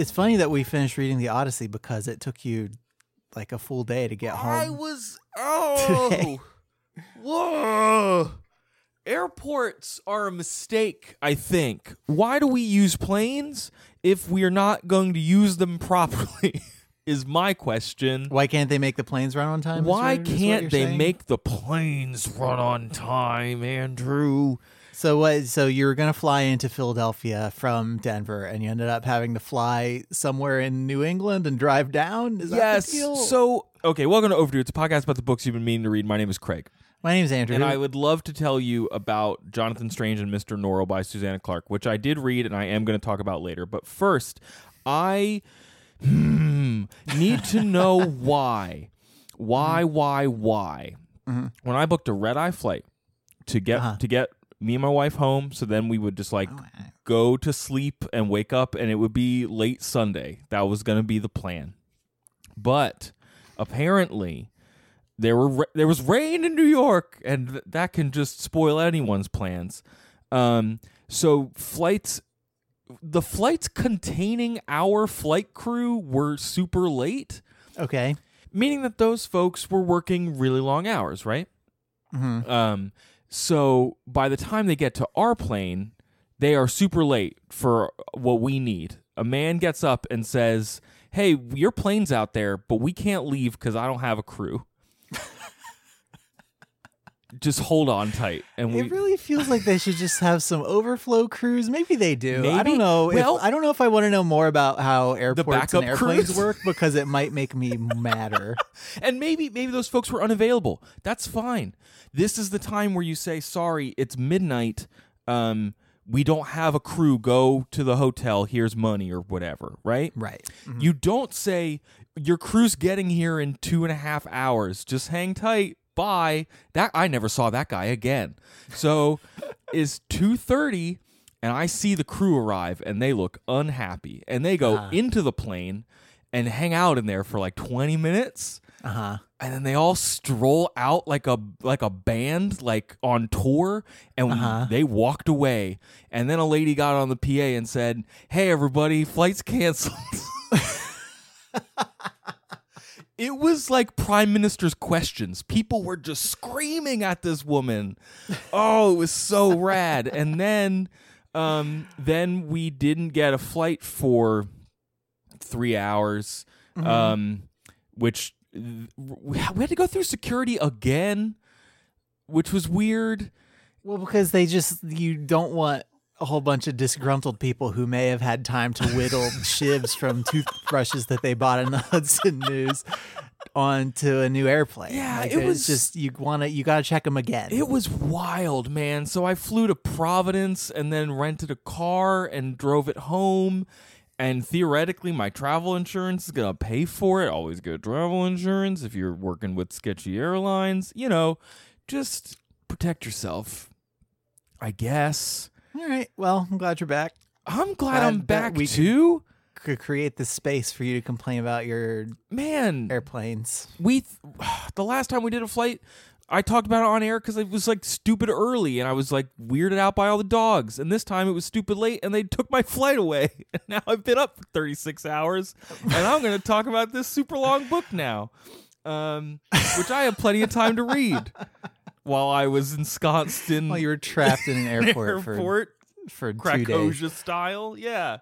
It's funny that we finished reading the Odyssey because it took you like a full day to get home. I was oh today. whoa. Airports are a mistake, I think. Why do we use planes if we are not going to use them properly? is my question. Why can't they make the planes run on time? Why what can't they saying? make the planes run on time, Andrew? So what? So you were gonna fly into Philadelphia from Denver, and you ended up having to fly somewhere in New England and drive down. Is that yes. the deal? So, okay, welcome to Overdue. It's a podcast about the books you've been meaning to read. My name is Craig. my name is Andrew. And I would love to tell you about Jonathan Strange and Mr. Norrell by Susanna Clarke, which I did read and I am going to talk about later. But first, I hmm, need to know why. Why, why, why? When I booked a red eye flight to get Uh-huh. to get me and my wife home, so then we would just like go to sleep and wake up and it would be late Sunday. That was going to be the plan. But apparently there were there was rain in New York, and th- that can just spoil anyone's plans. Um, so flights, the flights containing our flight crew were super late, okay. meaning that those folks were working really long hours, right? hmm Um, so by the time they get to our plane, they are super late for what we need. A man gets up and says, "Hey, your plane's out there, but we can't leave because I don't have a crew." Just hold on tight, and we It really feels like they should just have some overflow crews. Maybe they do. I don't know. Well- if, I don't know if I want to know more about how airports backup and airplanes crews? work because it might make me madder. and maybe maybe those folks were unavailable. That's fine. This is the time where you say, "Sorry, it's midnight. Um, we don't have a crew. Go to the hotel. Here's money or whatever." Right? Right. You don't say your crew's getting here in two and a half hours. Just hang tight. Bye. That I never saw that guy again. So is two thirty, and I see the crew arrive, and they look unhappy, and they go into the plane and hang out in there for like twenty minutes Uh huh. and then they all stroll out like a like a band like on tour and Uh-huh. they walked away and then a lady got on the PA and said hey everybody flights canceled it was like prime minister's questions. People were just screaming at this woman. Oh it was so rad. And then um then we didn't get a flight for 3 hours um which we had to go through security again, which was weird. Well, because they just you don't want a whole bunch of disgruntled people who may have had time to whittle shivs from toothbrushes that they bought in the Hudson News onto a new airplane. Yeah, Like, it was- just you want to you got to check them again. It was wild, man. So I flew to Providence and then rented a car and drove it home. And theoretically, my travel insurance is going to pay for it. Always good travel insurance if you're working with sketchy airlines. You know, just protect yourself, I guess. All right. Well, I'm glad you're back. I'm glad Glad I'm that back we could- too. Could create the space for you to complain about your Man, airplanes. we the last time we did a flight i talked about it on air because it was like stupid early and i was like weirded out by all the dogs and this time it was stupid late and they took my flight away and now i've been up for 36 hours and i'm going to talk about this super long book now um, which i have plenty of time to read while i was ensconced in While you were trapped in an airport, airport for for two days. style yeah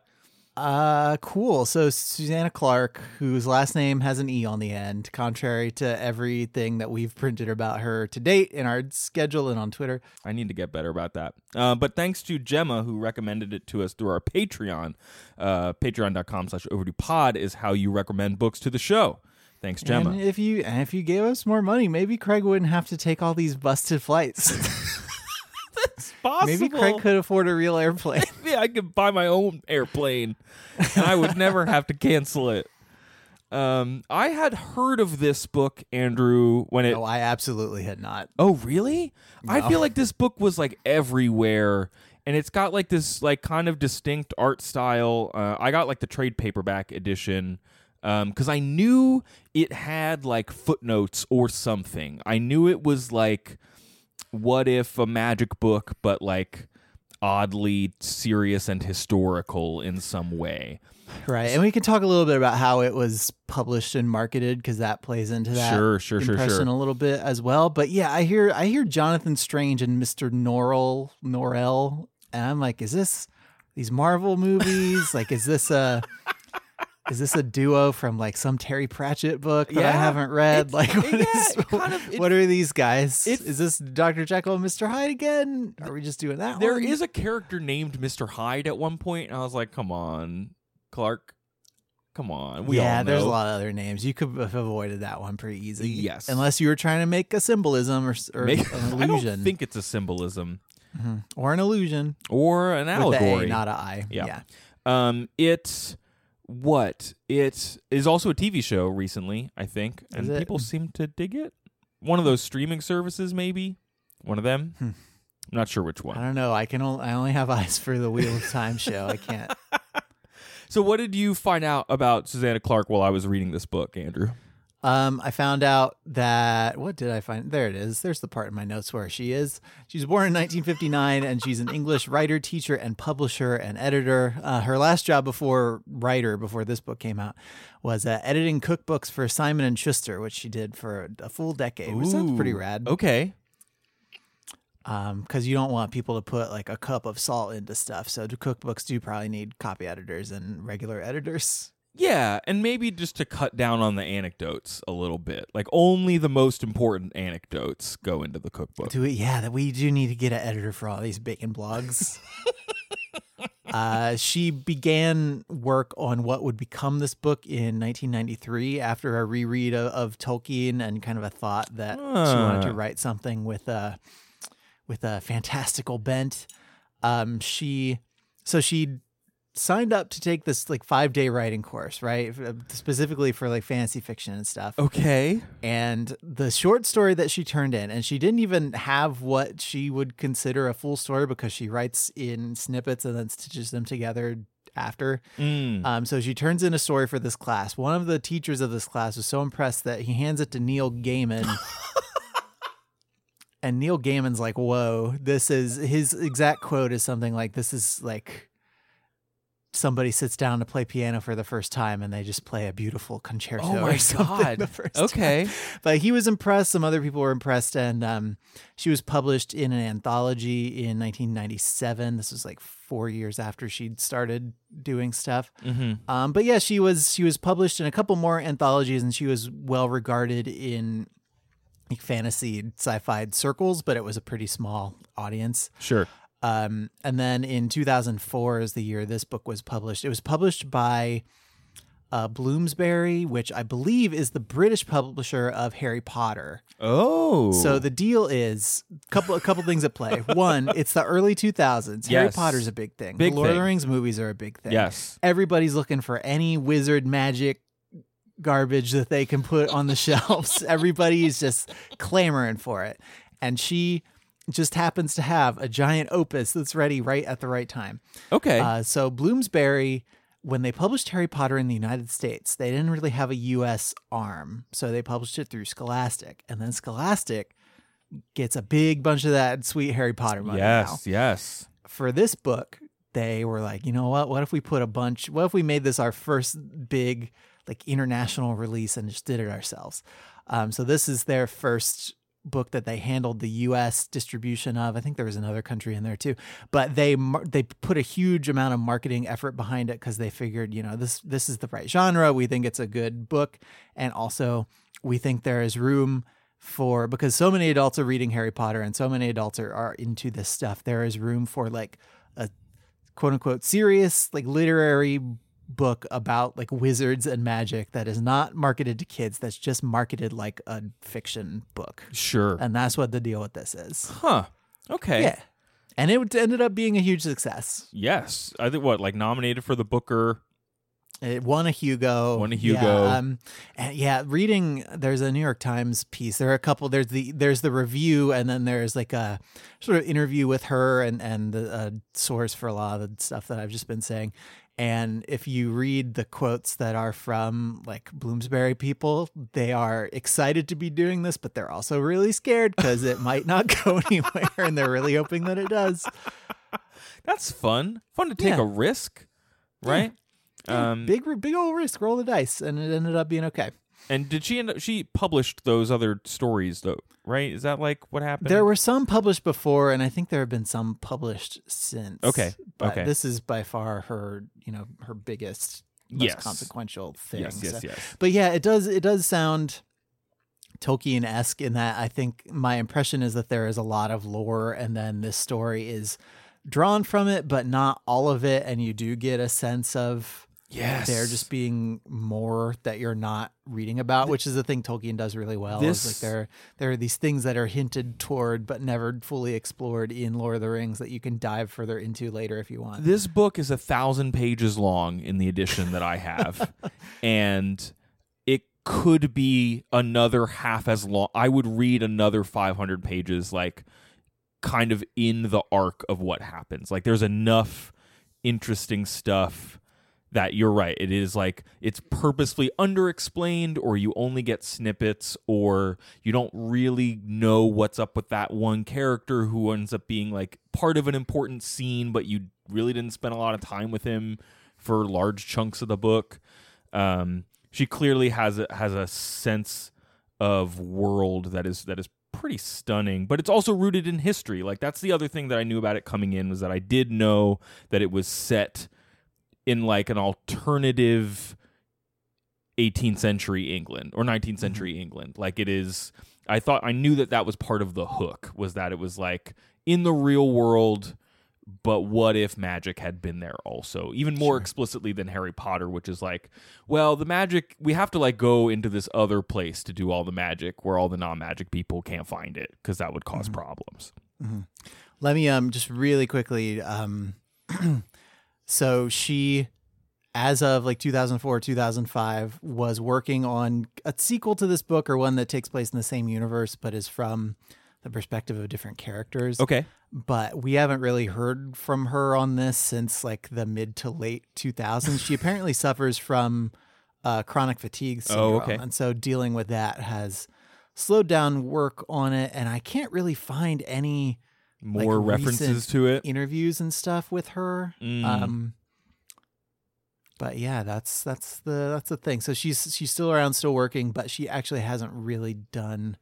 Uh, cool. So Susanna Clarke, whose last name has an E on the end, contrary to everything that we've printed about her to date in our schedule and on Twitter. I need to get better about that. Uh, but thanks to Gemma, who recommended it to us through our Patreon. Uh, Patreon.com slash overdue pod is how you recommend books to the show. Thanks, Gemma. And if you and if you gave us more money, maybe Craig wouldn't have to take all these busted flights. That's possible. maybe Craig could afford a real airplane. Maybe I could buy my own airplane, and I would never have to cancel it. Um, I had heard of this book, Andrew, when it. no, I absolutely had not. Oh, really? I feel like this book was like everywhere, and it's got like this like kind of distinct art style. Uh, I got like the trade paperback edition Um, because I knew it had like footnotes or something. I knew it was like what if a magic book, but like oddly serious and historical in some way. Right. And we can talk a little bit about how it was published and marketed because that plays into that Sure, sure, sure, impression sure. a little bit as well. But yeah, I hear I hear Jonathan Strange and Mr. Norrell Norrell, and I'm like, is this these Marvel movies? like, is this a is this a duo from like some Terry Pratchett book that I haven't read? Like, what, yeah, is- kind of- what are these guys? Is this Dr. Jekyll and Mr. Hyde again? Are we just doing that? There one? is a character named Mr. Hyde at one point, and I was like, come on, Clarke. Come on. We yeah, all know. there's a lot of other names. You could have avoided that one pretty easy. Yes. unless you were trying to make a symbolism or, or Make- an illusion. I don't think it's a symbolism Mhm. or an illusion or an allegory. A, not a I. Yeah. yeah. um, it's what it is also a TV show recently, I think, and people seem to dig it. One of those streaming services, maybe one of them. Hmm. I'm not sure which one. I don't know. I can. Only, I only have eyes for the Wheel of Time show. I can't. So, what did you find out about Susanna Clarke while I was reading this book, Andrew? Um, I found out that what did I find? There it is. There's the part in my notes where she is. She was born in 1959, and she's an English writer, teacher, and publisher and editor. Uh, her last job before writer, before this book came out, was uh, editing cookbooks for Simon and Schuster, which she did for a full decade, which sounds pretty rad. Okay. Um, because you don't want people to put like a cup of salt into stuff. So cookbooks do probably need copy editors and regular editors. Yeah, and maybe just to cut down on the anecdotes a little bit. Like only the most important anecdotes go into the cookbook. Do it, yeah. That we do need to get an editor for all these bacon blogs. uh, she began work on what would become this book in 1993 after a reread of, of Tolkien and kind of a thought that she wanted to Ah. write something with a with a fantastical bent. Um, she so she signed up to take this like five day writing course, right? Specifically for like fantasy fiction and stuff Okay. and the short story that she turned in and she didn't even have what she would consider a full story because she writes in snippets and then stitches them together after Mm. um, so she turns in a story for this class one of the teachers of this class was so impressed that he hands it to neil gaiman and neil gaiman's like whoa this is his exact quote is something like this is like somebody sits down to play piano for the first time and they just play a beautiful concerto oh my or something god. the first time Okay. but he was impressed. Some other people were impressed, and um, she was published in an anthology in 1997. This was like four years after she'd started doing stuff. hmm Um, but yeah, she was she was published in a couple more anthologies, and she was well regarded in like fantasy sci-fi circles. But it was a pretty small audience. Sure. Um, and then in 2004 is the year this book was published. It was published by uh, Bloomsbury, which I believe is the British publisher of Harry Potter. Oh. So the deal is couple a couple things at play. One, it's the early 2000s. Harry Potter's a big thing. Big the Lord of the Rings movies are a big thing. yes. Everybody's looking for any wizard magic garbage that they can put on the shelves. Everybody's just clamoring for it. And she just happens to have a giant opus that's ready right at the right time. Okay. Uh, so Bloomsbury, when they published Harry Potter in the United States, they didn't really have a U.S. arm, so they published it through Scholastic, and then Scholastic gets a big bunch of that sweet Harry Potter money. now. yes. Yes. For this book, they were like, you know what? What if we put a bunch? What if we made this our first big like international release and just did it ourselves? Um, so this is their first book that they handled the U.S. distribution of. I think there was another country in there too, but they they put a huge amount of marketing effort behind it because they figured, you know, this this is the right genre. We think it's a good book, and also we think there is room for because so many adults are reading Harry Potter and so many adults are, are into this stuff. There is room for like a quote unquote serious like literary book about like wizards and magic that is not marketed to kids. That's just marketed like a fiction book, Sure. and that's what the deal with this is. huh. Okay. Yeah, and it ended up being a huge success. Yes. I think what like nominated for the Booker. It won a Hugo. Won a Yeah, Hugo. um, and yeah, reading there's a New York Times piece. There are a couple. There's the there's the review, and then there's like a sort of interview with her and and the uh, source for a lot of the stuff that I've just been saying. And if you read the quotes that are from like Bloomsbury people, they are excited to be doing this, but they're also really scared because it might not go anywhere, and they're really hoping that it does. That's fun. Fun to take Yeah. a risk, right? Um, big big old risk, roll the dice, and it ended up being okay. And did she end up? She published those other stories, though, right? Is that like what happened? There were some published before, and I think there have been some published since. Okay, but okay. This is by far her, you know, her biggest, most Yes. consequential thing. yes, yes, So- yes. But yeah, it does. It does sound Tolkien esque in that I think my impression is that there is a lot of lore, and then this story is drawn from it, but not all of it, and you do get a sense of Yes, there just being more that you're not reading about, which is the thing Tolkien does really well. This- like there there are these things that are hinted toward but never fully explored in Lord of the Rings that you can dive further into later if you want. This book is a thousand pages long in the edition that I have, and it could be another half as long. I would read another 500 pages, like kind of in the arc of what happens. Like there's enough interesting stuff that you're right. It is like it's purposefully underexplained, or you only get snippets, or you don't really know what's up with that one character who ends up being like part of an important scene, but you really didn't spend a lot of time with him for large chunks of the book. Um, she clearly has a, has a sense of world that is that is pretty stunning, but it's also rooted in history. Like that's the other thing that I knew about it coming in was that I did know that it was set in like an alternative 18th century England or 19th century England. Like it is I thought I knew that that was part of the hook was that it was like in the real world but what if magic had been there also? Even more explicitly than harry potter which is like well the magic we have to like go into this other place to do all the magic where all the non-magic people can't find it because that would cause problems. Let me um just really quickly um so she as of like 2004 2005 was working on a sequel to this book or one that takes place in the same universe but is from the perspective of different characters. Okay. But we haven't really heard from her on this since like the mid to late 2000s she apparently suffers from uh, chronic fatigue syndrome Oh, okay. and so dealing with that has slowed down work on it and i can't really find any like, more references to it interviews and stuff with her. Mm. Um, but yeah, that's that's the that's the thing. So she's she's still around, still working, but she actually hasn't really done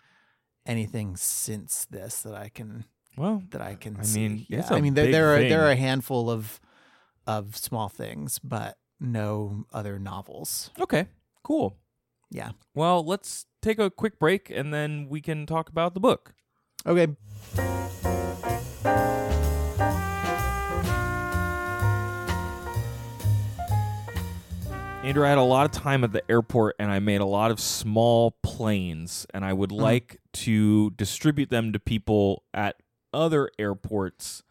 anything since this that I can well that I can. I see. mean, yeah. I mean, there there are thing. there are a handful of of small things, but no other novels. okay cool Yeah. well let's take a quick break and then we can talk about the book Okay. Andrew, I had a lot of time at the airport and I made a lot of small planes, and I would like to distribute them to people at other airports.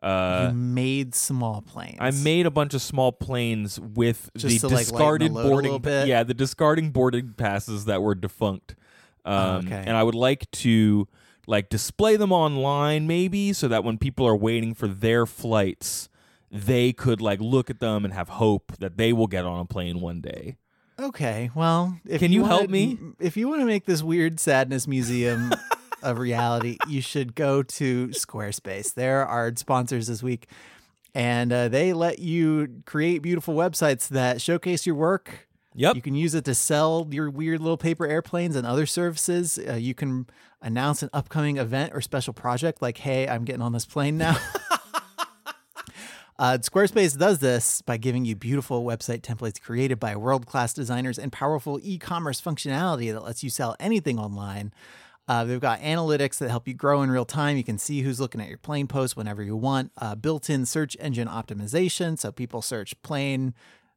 Uh, you made small planes. I made a bunch of small planes with Just the to, like, lighten the discarded load a boarding, little bit? yeah, the discarding boarding passes that were defunct. Um, okay. And I would like to like display them online, maybe, so that when people are waiting for their flights, they could like look at them and have hope that they will get on a plane one day. Okay, well, if Can you wanna- help me? If you want to make this weird sadness museum of reality, you should go to Squarespace. They're our sponsors this week, and uh, they let you create beautiful websites that showcase your work. Yep. You can use it to sell your weird little paper airplanes and other services. Uh, you can announce an upcoming event or special project, like, "Hey, I'm getting on this plane now." Uh, Squarespace does this by giving you beautiful website templates created by world class designers and powerful e commerce functionality that lets you sell anything online. Uh, they've got analytics that help you grow in real time. You can see who's looking at your plane post whenever you want. Uh, built in search engine optimization. So people search plane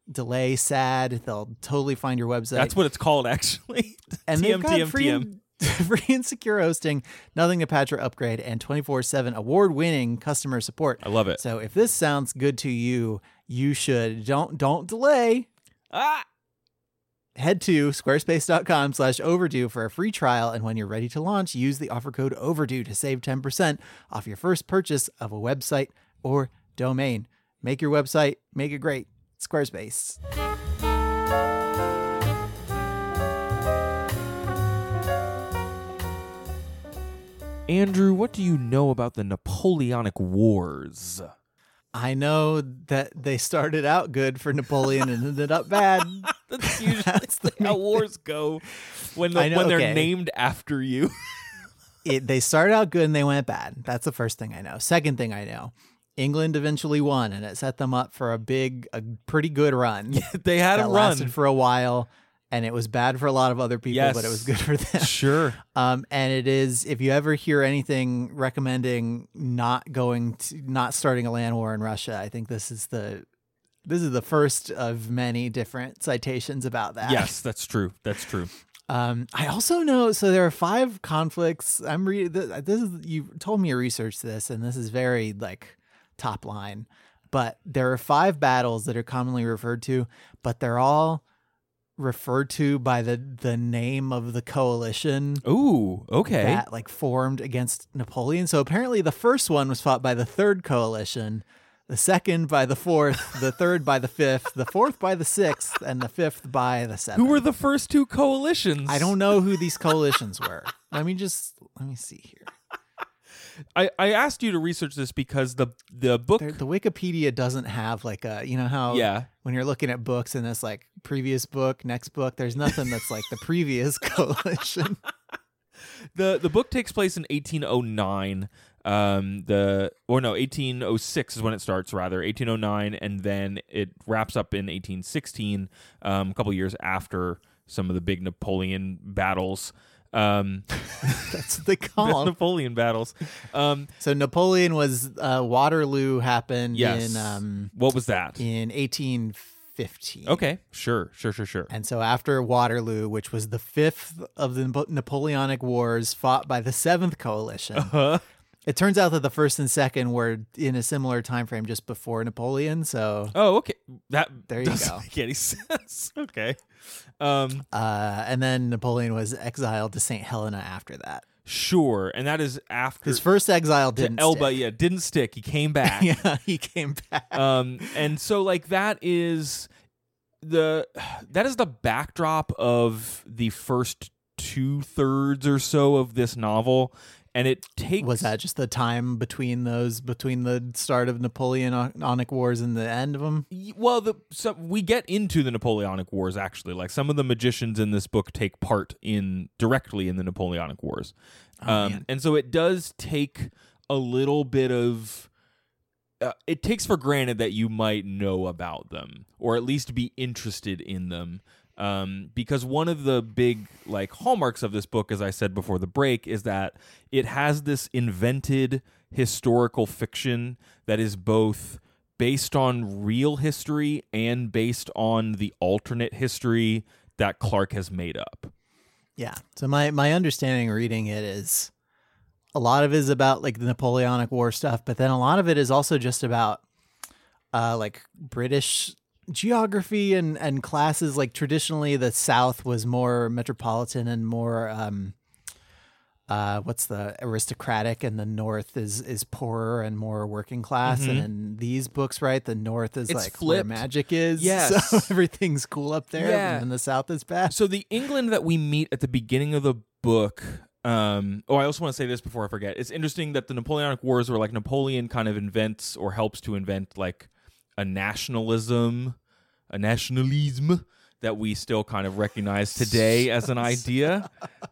delay, sad. They'll totally find your website. That's what it's called, actually. and TM, they've got TM, free, TM. Free and secure hosting, nothing to patch or upgrade, and 24/7 award-winning customer support. I love it. So if this sounds good to you, you should don't don't delay. Ah! Head to squarespace.com slash overdue for a free trial. And when you're ready to launch, use the offer code overdue to save 10% off your first purchase of a website or domain. Make your website, make it great. Squarespace. Andrew, what do you know about the Napoleonic Wars? I know that they started out good for Napoleon and ended up bad. That's usually That's the how wars go when the, know, when they're okay. named after you. it, they started out good and they went bad. That's the first thing I know. Second thing I know, England eventually won and it set them up for a big, a pretty good run. they had that a lasted run. for a while, and it was bad for a lot of other people, Yes. but it was good for them. Sure. Um, and it is if you ever hear anything recommending not going to not starting a land war in Russia, I think this is the this is the first of many different citations about that. Yes, that's true. That's true. Um, I also know so there are five conflicts. I'm reading this is you told me you researched this, and this is very like top line. But there are five battles that are commonly referred to, but they're all referred to by the the name of the coalition Ooh, okay. that like formed against Napoleon. So apparently the first one was fought by the third coalition, the second by the fourth, the third by the fifth, the fourth by the sixth, and the fifth by the seventh. Who were the first two coalitions? I don't know who these coalitions were. Let me just let me see here. I, I asked you to research this because the the book There, the Wikipedia doesn't have like a you know how Yeah. when you're looking at books and it's like previous book, next book. There's nothing that's like the previous coalition. the the book takes place in 1809 um the or no 1806 is when it starts rather 1809 and then it wraps up in 1816 um a couple years after some of the big napoleon battles um That's what they the call 'em. napoleon battles. Um So Napoleon was uh, Waterloo happened yes. in um what was that? in 1815. okay. Sure sure sure sure. And so after Waterloo, which was the fifth of the Napo- Napoleonic Wars fought by the Seventh Coalition, uh it turns out that the first and second were in a similar time frame just before Napoleon. So, oh okay that There you go. make any sense okay um uh, and then Napoleon was exiled to St. Helena after that. sure and that is after His first exile didn't Elba, stick. yeah, didn't stick. He came back. yeah, he came back. um, and so like that is the that is the backdrop of the first two thirds or so of this novel, and it takes was that just the time between those between the start of Napoleonic Wars and the end of them? Well, the so we get into the Napoleonic Wars actually. Like some of the magicians in this book take part in directly in the Napoleonic Wars, Oh, um, and so it does take a little bit of. Uh, it takes for granted that you might know about them or at least be interested in them. Um, because one of the big like hallmarks of this book, as I said before the break, is that it has this invented historical fiction that is both based on real history and based on the alternate history that Clarke has made up. Yeah. So my my understanding reading it is a lot of it is about like the Napoleonic War stuff, but then a lot of it is also just about uh like British geography and and classes like traditionally the south was more metropolitan and more um uh what's the aristocratic and the north is is poorer and more working class and in these books right the north is Mm-hmm. It's like where flipped. magic is Yes. so everything's cool up there Yeah. and the south is bad So the England that we meet at the beginning of the book. Um, oh, I also want to say this before I forget. It's interesting that the Napoleonic Wars were like Napoleon kind of invents or helps to invent like a nationalism, a nationalism that we still kind of recognize today as an idea.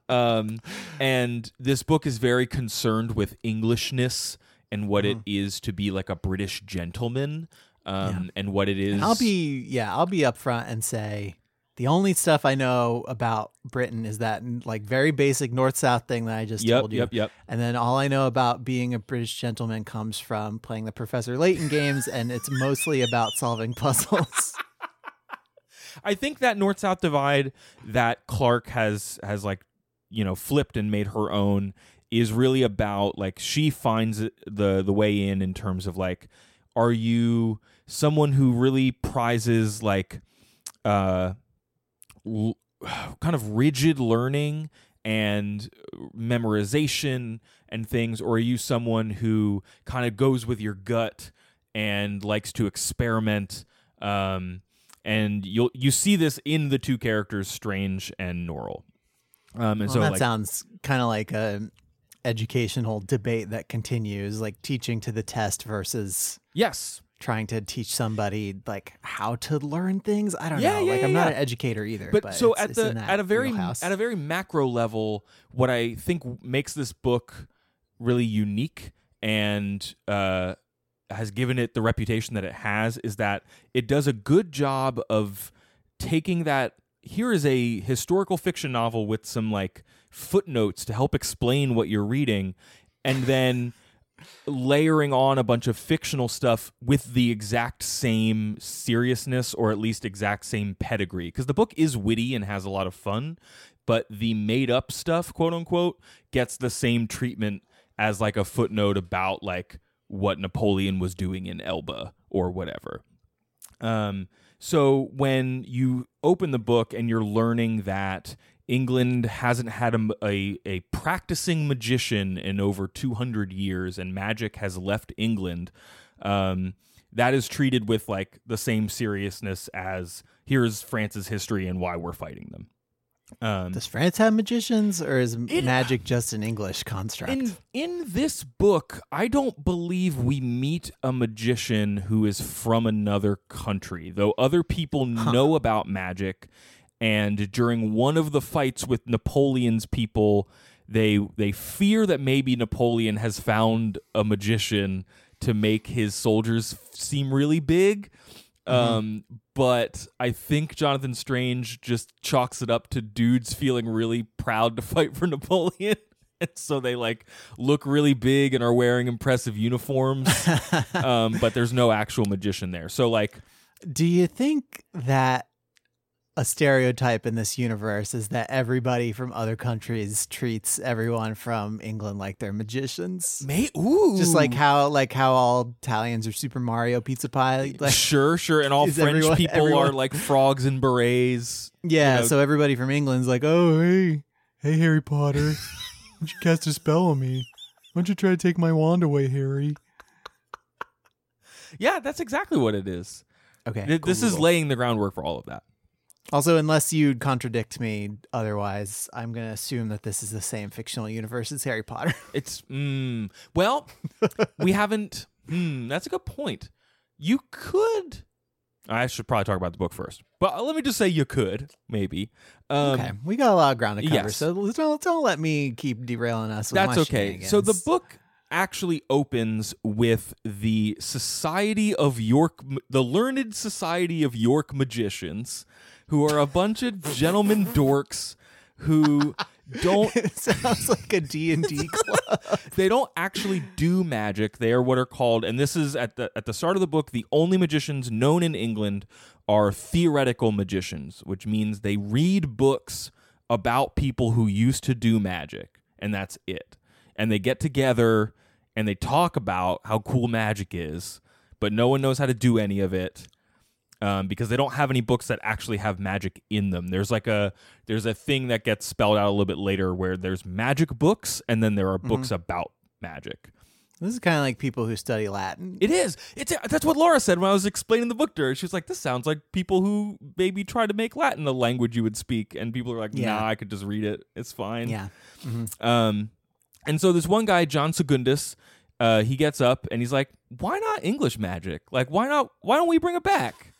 Um, and this book is very concerned with Englishness and what it is to be like a British gentleman. Um, and what it is. I'll be yeah, I'll be upfront and say the only stuff I know about Britain is that like very basic north south thing that I just Yep, told you. yep, yep. And then all I know about being a British gentleman comes from playing the Professor Layton games, and it's mostly about solving puzzles. I think that north south divide that Clarke has has like you know flipped and made her own is really about like she finds the the way in in terms of like are you someone who really prizes like uh l- kind of rigid learning and memorization and things or are you someone who kind of goes with your gut and likes to experiment um and you'll you see this in the two characters strange and norrell. Um and Well, so that like sounds kind of like a educational debate that continues, like teaching to the test versus yes trying to teach somebody like how to learn things. I don't Yeah, know. yeah, like yeah, I'm not an educator either. but, But, so it's- at it's the at a very wheelhouse. at a very macro level what i think makes this book really unique and uh has given it the reputation that it has is that it does a good job of taking that here is a historical fiction novel with some like footnotes to help explain what you're reading and then layering on a bunch of fictional stuff with the exact same seriousness or at least exact same pedigree. Because the book is witty and has a lot of fun but the made up stuff quote unquote gets the same treatment as like a footnote about like what Napoleon was doing in Elba or whatever. Um, so when you open the book and you're learning that England hasn't had a, a, a practicing magician in over 200 years and magic has left England, um, that is treated with like the same seriousness as here's France's history and why we're fighting them. Um, Does France have magicians, or is magic just an English construct? in in this book, I don't believe we meet a magician who is from another country, though other people know about magic. And during one of the fights with Napoleon's people, they they fear that maybe Napoleon has found a magician to make his soldiers seem really big. Um, but I think Jonathan Strange just chalks it up to dudes feeling really proud to fight for Napoleon. And so they like look really big and are wearing impressive uniforms. um, but there's no actual magician there. So like Do you think that a stereotype in this universe is that everybody from other countries treats everyone from England like they're magicians? May ooh. Just like how like how all Italians are Super Mario pizza pie. Like sure, sure. And all French everyone- people are like frogs and berets. yeah, you know- so everybody from England's like, oh hey, hey Harry Potter, why don't you cast a spell on me? Why don't you try to take my wand away, Harry? Yeah, that's exactly what it is. Okay, this cool, is laying the groundwork for all of that. Also, unless you contradict me otherwise, I'm going to assume that this is the same fictional universe as Harry Potter. It's mm, well, we haven't. Hmm, that's a good point. You could. I should probably talk about the book first, but let me just say you could maybe. Um, okay, we got a lot of ground to cover, yes. so don't, don't let me keep derailing us. That's okay. So the book actually opens with the Society of York, the Learned Society of York Magicians, who are a bunch of gentlemen dorks who don't it sounds like a D and D club. they don't actually do magic. They are what are called, and this is at the at the start of the book. The only magicians known in England are theoretical magicians, which means they read books about people who used to do magic, and that's it. And they get together and they talk about how cool magic is, but no one knows how to do any of it um, because they don't have any books that actually have magic in them. There's like a there's a thing that gets spelled out a little bit later where there's magic books and then there are books about magic. This is kind of like people who study Latin. It is. It's that's what Laura said when I was explaining the book to her. She was like, "This sounds like people who maybe try to make Latin the language you would speak," and people are like, Yeah. "Nah, I could just read it. It's fine." yeah, Um, and so this one guy, John Segundus, uh, he gets up and he's like, "Why not English magic? Like, why not? Why don't we bring it back?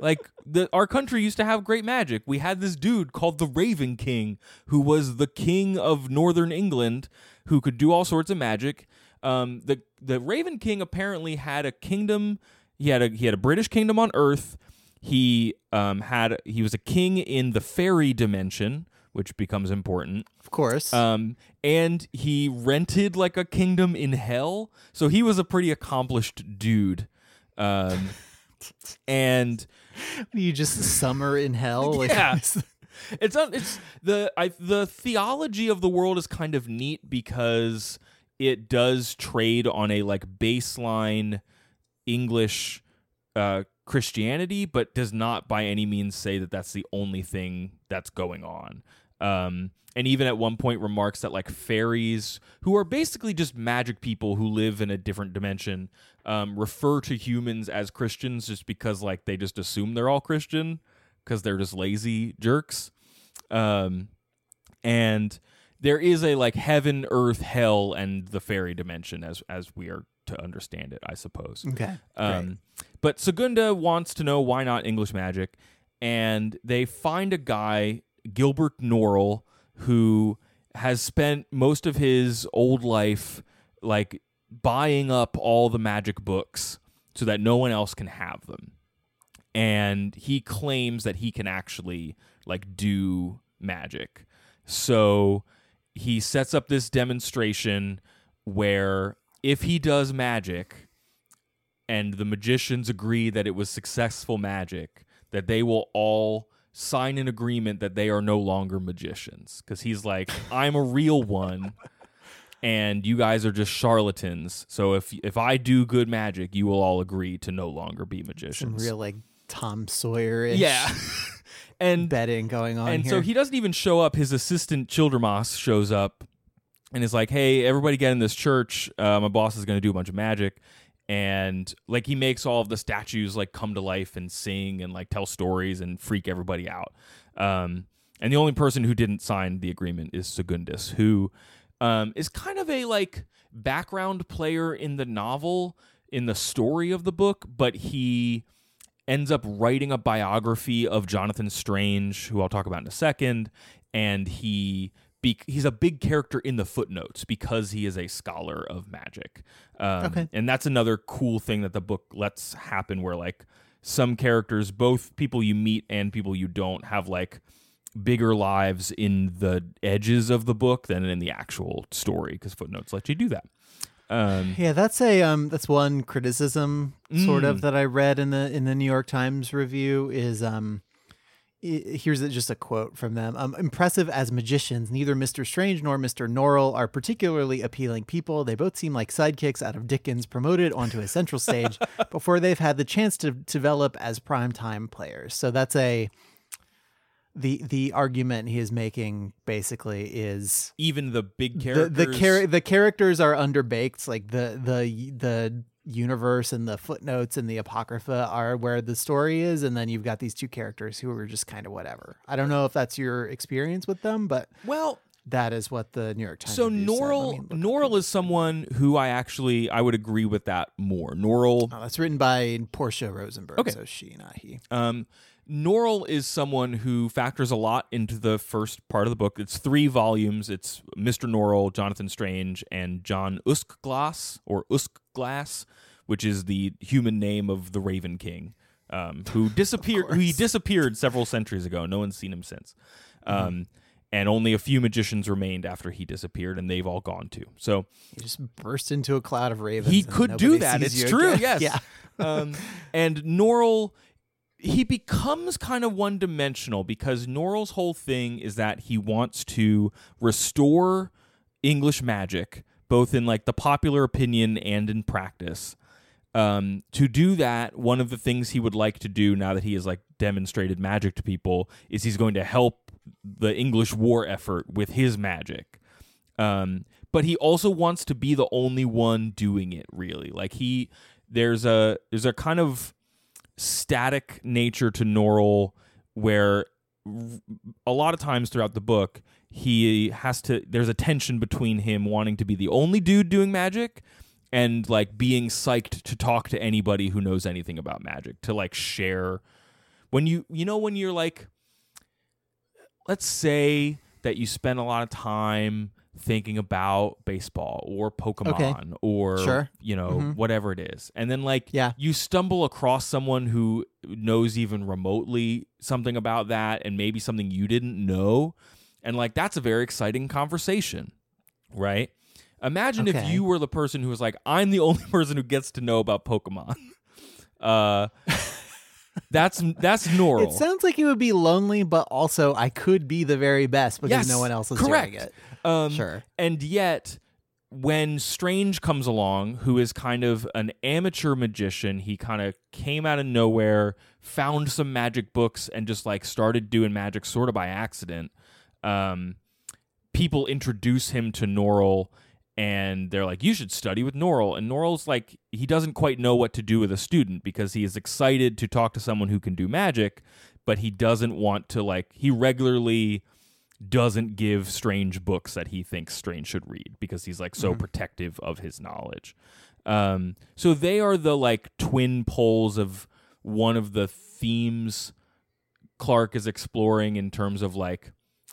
Like, the our country used to have great magic. We had this dude called the Raven King, who was the king of Northern England, who could do all sorts of magic. Um, the the Raven King apparently had a kingdom. He had a he had a British kingdom on Earth. He um had he was a king in the fairy dimension, which becomes important. of course. Um, and he rented like a kingdom in hell. So he was a pretty accomplished dude. Um, and you just summer in hell. Like, Yeah. it's not, it's the I, the theology of the world is kind of neat because it does trade on a like baseline English uh, Christianity, but does not by any means say that that's the only thing that's going on. Um, and even at one point remarks that like fairies, who are basically just magic people who live in a different dimension, um, refer to humans as Christians just because like they just assume they're all Christian because they're just lazy jerks. Um, and there is a like heaven, earth, hell, and the fairy dimension as as we are to understand it, I suppose. okay. Um, but Segunda wants to know why not English magic, and they find a guy, Gilbert Norrell, who has spent most of his old life like buying up all the magic books so that no one else can have them. And he claims that he can actually like do magic. So he sets up this demonstration where if he does magic and the magicians agree that it was successful magic, that they will all sign an agreement that they are no longer magicians. Because he's like, I'm a real one, and you guys are just charlatans. So if if I do good magic, you will all agree to no longer be magicians. Some real like Tom Sawyer yeah. and betting going on and here. so he doesn't even show up. His assistant Childermas shows up and is like, "Hey, everybody, get in this church. Uh, my boss is going to do a bunch of magic." And like he makes all of the statues like come to life and sing and like tell stories and freak everybody out. Um, and the only person who didn't sign the agreement is Segundus, who um, is kind of a like background player in the novel, in the story of the book, but he ends up writing a biography of Jonathan Strange, who I'll talk about in a second, and he be- he's a big character in the footnotes because he is a scholar of magic. Um, Okay. and that's another cool thing that the book lets happen, where like some characters, both people you meet and people you don't, have like bigger lives in the edges of the book than in the actual story because footnotes let you do that. Um, Yeah, that's a um that's one criticism sort of Mm. that I read in the in the New York Times review is um here's just a quote from them. Um, impressive as magicians, neither Mr. Strange nor Mr. Norrell are particularly appealing people. They both seem like sidekicks out of Dickens promoted onto a central stage before they've had the chance to develop as prime time players. So that's a the the argument he is making basically is even the big characters. the char- the characters are underbaked like the the the universe and the footnotes and the apocrypha are where the story is and then you've got these two characters who are just kind of whatever i don't know if that's your experience with them but well, that is what the new york times so review said. Let Norrell me look up Norrell is someone who I actually I would agree with that more. Norrell Oh, that's written by Portia Rosenberg. Okay. So she, not he. um Norrell is someone who factors a lot into the first part of the book. It's three volumes. It's Mr. Norrell, Jonathan Strange, and John Uskglass or Uskglass, which is the human name of the Raven King, um, who disappeared. who he disappeared several centuries ago. No one's seen him since. Um, And only a few magicians remained after he disappeared, and they've all gone too. So He just burst into a cloud of ravens. he could do that. It's true. again. Yes. Yeah. um, and Norrell, he becomes kind of one dimensional because Norrell's whole thing is that he wants to restore English magic, both in like the popular opinion and in practice. Um, to do that, one of the things he would like to do now that he has like demonstrated magic to people is he's going to help the English war effort with his magic. Um, but he also wants to be the only one doing it. Really, like he there's a there's a kind of static nature to Norrell where a lot of times throughout the book he has to there's a tension between him wanting to be the only dude doing magic and like being psyched to talk to anybody who knows anything about magic to like share. When you you know when you're like let's say that you spend a lot of time thinking about baseball or Pokemon or Sure. you know Mhm. whatever it is and then like Yeah. you stumble across someone who knows even remotely something about that and maybe something you didn't know and like that's a very exciting conversation right imagine if you were the person who was like i'm the only person who gets to know about pokemon uh That's that's Norrell. It sounds like it would be lonely, but also I could be the very best because Yes, no one else is correct. doing it. Um, Sure. And yet, when Strange comes along, who is kind of an amateur magician, he kind of came out of nowhere, found some magic books, and just like started doing magic sort of by accident. Um, people introduce him to Norrell. And they're like, you should study with Norrell. And Norrell's like, he doesn't quite know what to do with a student because he is excited to talk to someone who can do magic, but he doesn't want to, like, he regularly doesn't give strange books that he thinks strange should read because he's like so protective of his knowledge. Um so they are the like twin poles of one of the themes Clarke is exploring in terms of like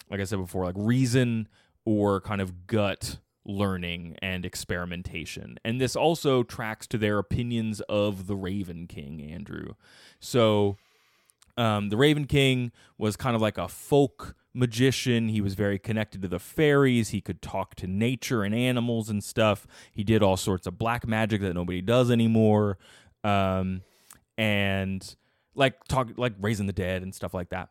like i said before like reason or kind of gut learning and experimentation. And this also tracks to their opinions of the raven king andrew. So um, the Raven King was kind of like a folk magician. He was very connected to the fairies. He could talk to nature and animals and stuff. He did all sorts of black magic that nobody does anymore, um, and like talk like raising the dead and stuff like that.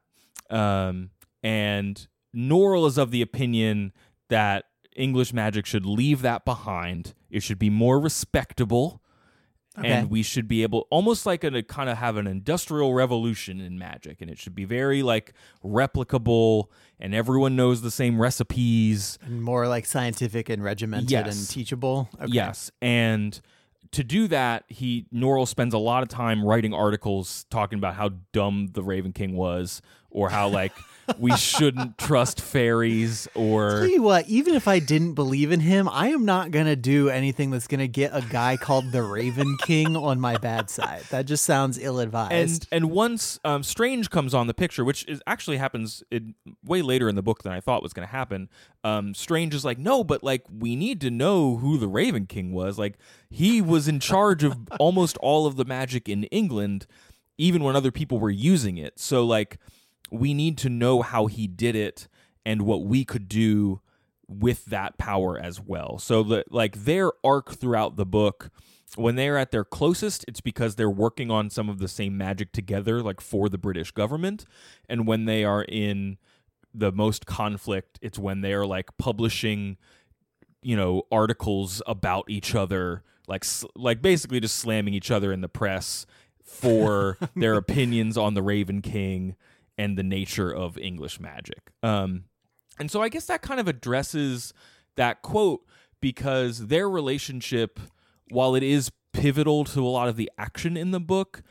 Um, and Norrell is of the opinion that English magic should leave that behind. It should be more respectable Okay. and we should be able almost like a kind of have an industrial revolution in magic and it should be very like replicable and everyone knows the same recipes And more like scientific and regimented Yes. and teachable. Okay. yes and to do that he Norrell spends a lot of time writing articles talking about how dumb the raven king was or how like we shouldn't trust fairies or Tell you what, even if I didn't believe in him, I am not gonna do anything that's gonna get a guy called the Raven King on my bad side. That just sounds ill and advised. and once um, Strange comes on the picture, which is actually happens in, way later in the book than I thought was going to happen. Um, Strange is like, no, but like we need to know who the Raven King was. Like he was in charge of almost all of the magic in England, even when other people were using it. So like we need to know how he did it and what we could do with that power as well. So the, like their arc throughout the book when they're at their closest, it's because they're working on some of the same magic together, like for the British government. And when they are in the most conflict, it's when they are like publishing, you know, articles about each other, like like basically just slamming each other in the press for their opinions on the Raven King and the nature of English magic. Um, and so I guess that kind of addresses that quote because their relationship, while it is pivotal to a lot of the action in the book,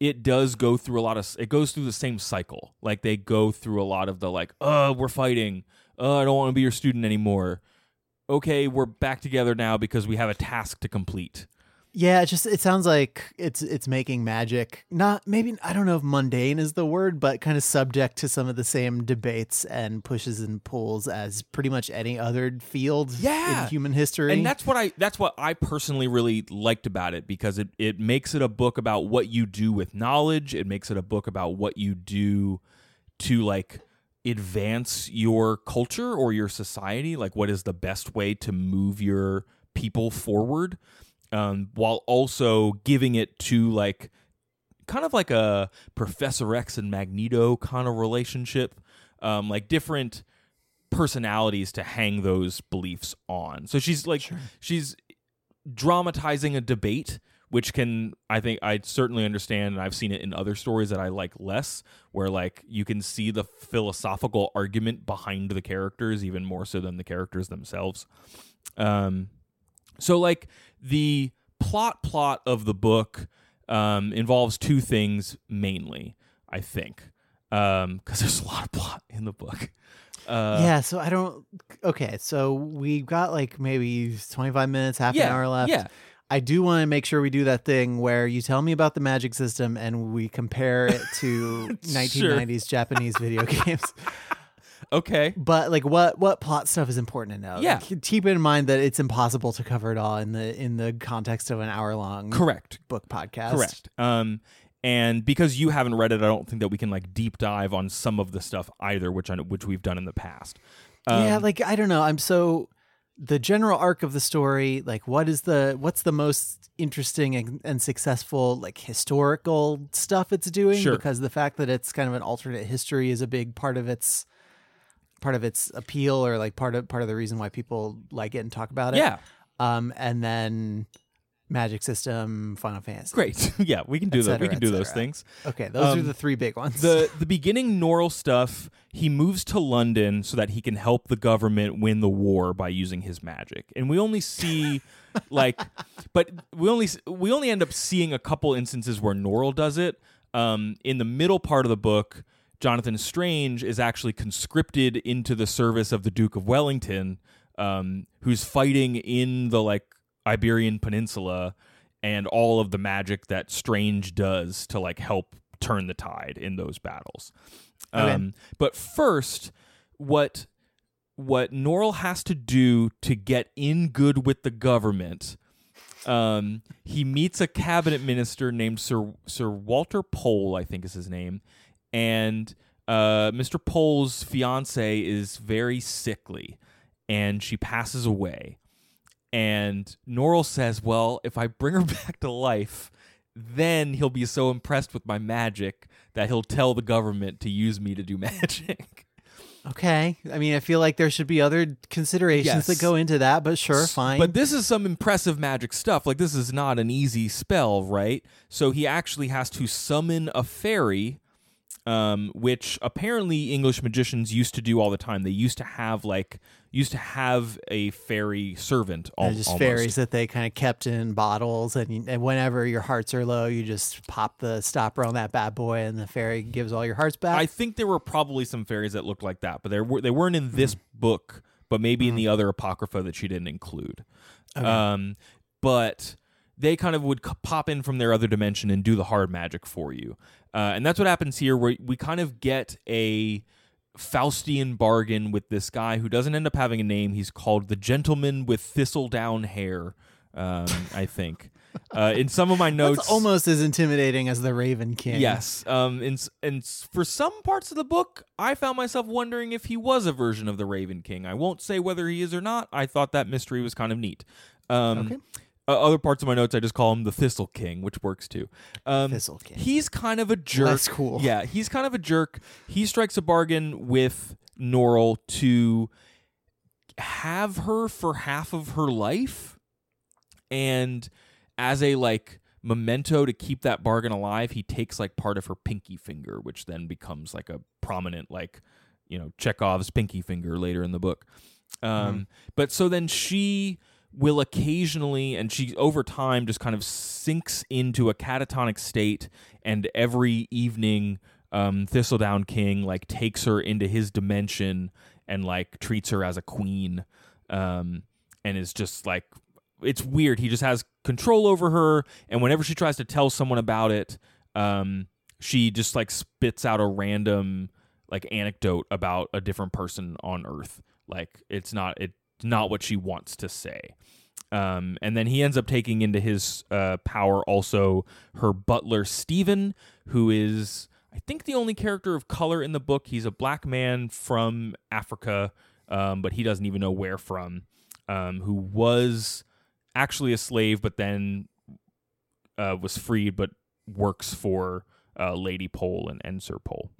it does go through a lot of it goes through the same cycle. Like they go through a lot of the like, uh, we're fighting. Uh, I don't want to be your student anymore. Okay, we're back together now because we have a task to complete. Yeah, it just it sounds like it's it's making magic not maybe I don't know if mundane is the word, but kind of subject to some of the same debates and pushes and pulls as pretty much any other field Yeah. in human history. And that's what I that's what I personally really liked about it because it it makes it a book about what you do with knowledge. It makes it a book about what you do to like advance your culture or your society, like what is the best way to move your people forward. Um, while also giving it to like kind of like a Professor X and Magneto kind of relationship, um, like different personalities to hang those beliefs on. So she's like she's dramatizing a debate which can I think I certainly understand and I've seen it in other stories that I like less where like you can see the philosophical argument behind the characters even more so than the characters themselves. Um so like the plot plot of the book um involves two things mainly, I think. Um cuz there's a lot of plot in the book. Uh yeah, so I don't. Okay, so we've got like maybe 25 minutes, half yeah, an hour left. Yeah. I do want to make sure we do that thing where you tell me about the magic system and we compare it to 1990s Japanese video games. Okay. But like, what what plot stuff is important to know? Yeah. Like, keep in mind that it's impossible to cover it all in the in the context of an hour long Correct. book podcast. Correct. Um, and because you haven't read it, I don't think that we can like deep dive on some of the stuff either, which I which we've done in the past. Um, yeah, like I don't know. I'm so the general arc of the story like what is the what's the most interesting and, and successful like historical stuff it's doing Sure. because the fact that it's kind of an alternate history is a big part of its part of its appeal or like part of part of the reason why people like it and talk about it Yeah, um and then magic system final fantasy great. yeah, we can do that. We can do those things. okay those are Um, the three big ones the the beginning Norrell stuff, he moves to London so that he can help the government win the war by using his magic. And we only see like but we only we only end up seeing a couple instances where Norrell does it. Um, in the middle part of the book, Jonathan Strange is actually conscripted into the service of the Duke of Wellington, um, who's fighting in the like Iberian Peninsula and all of the magic that Strange does to like help turn the tide in those battles. Okay. Um, but first, what what Norrell has to do to get in good with the government, um, he meets a cabinet minister named Sir Sir Walter Pole, I think is his name, and uh, Mr. Pole's fiance is very sickly, and she passes away. And Norrell says, "Well, if I bring her back to life." Then he'll be so impressed with my magic that he'll tell the government to use me to do magic. okay i mean i feel like there should be other considerations Yes. that go into that but sure fine But this is some impressive magic stuff. Like this is not an easy spell, right? So he actually has to summon a fairy, um, which apparently English magicians used to do all the time. They used to have like used to have a fairy servant. Al- just almost. fairies that they kind of kept in bottles, and, you- and whenever your hearts are low, you just pop the stopper on that bad boy, and the fairy gives all your hearts back. I think there were probably some fairies that looked like that, but there were they weren't in this Mm-hmm. book, but maybe in the other apocrypha that she didn't include. Um, but they kind of would pop in from their other dimension and do the hard magic for you, uh, and that's what happens here. Where we kind of get a Faustian bargain with this guy who doesn't end up having a name. He's called the Gentleman with Thistledown Hair. Um, I think. Uh, in some of my notes, That's almost as intimidating as the Raven King. Yes. Um. And and for some parts of the book, I found myself wondering if he was a version of the Raven King. I won't say whether he is or not. I thought that mystery was kind of neat. Um, Okay. Uh, other parts of my notes, I just call him the Thistle King, which works too. Um, Thistle King. He's kind of a jerk. That's cool. Yeah, he's kind of a jerk. He strikes a bargain with Norrell to have her for half of her life, and as a like memento to keep that bargain alive, he takes like part of her pinky finger, which then becomes like a prominent like you know Chekhov's pinky finger later in the book. Um, But so then she will occasionally, and she over time just kind of sinks into a catatonic state, and every evening, um, Thistledown King like takes her into his dimension and like treats her as a queen, um, and is just like it's weird. He just has control over her, and whenever she tries to tell someone about it, um, she just like spits out a random like anecdote about a different person on Earth. Like it's not it's not what she wants to say. Um, and then he ends up taking into his uh, power also her butler Stephen, who is I think the only character of color in the book. He's a black man from Africa, um, but he doesn't even know where from. Um, who was actually a slave, but then uh, was freed, but works for uh, Lady Pole and, and Sir Pole.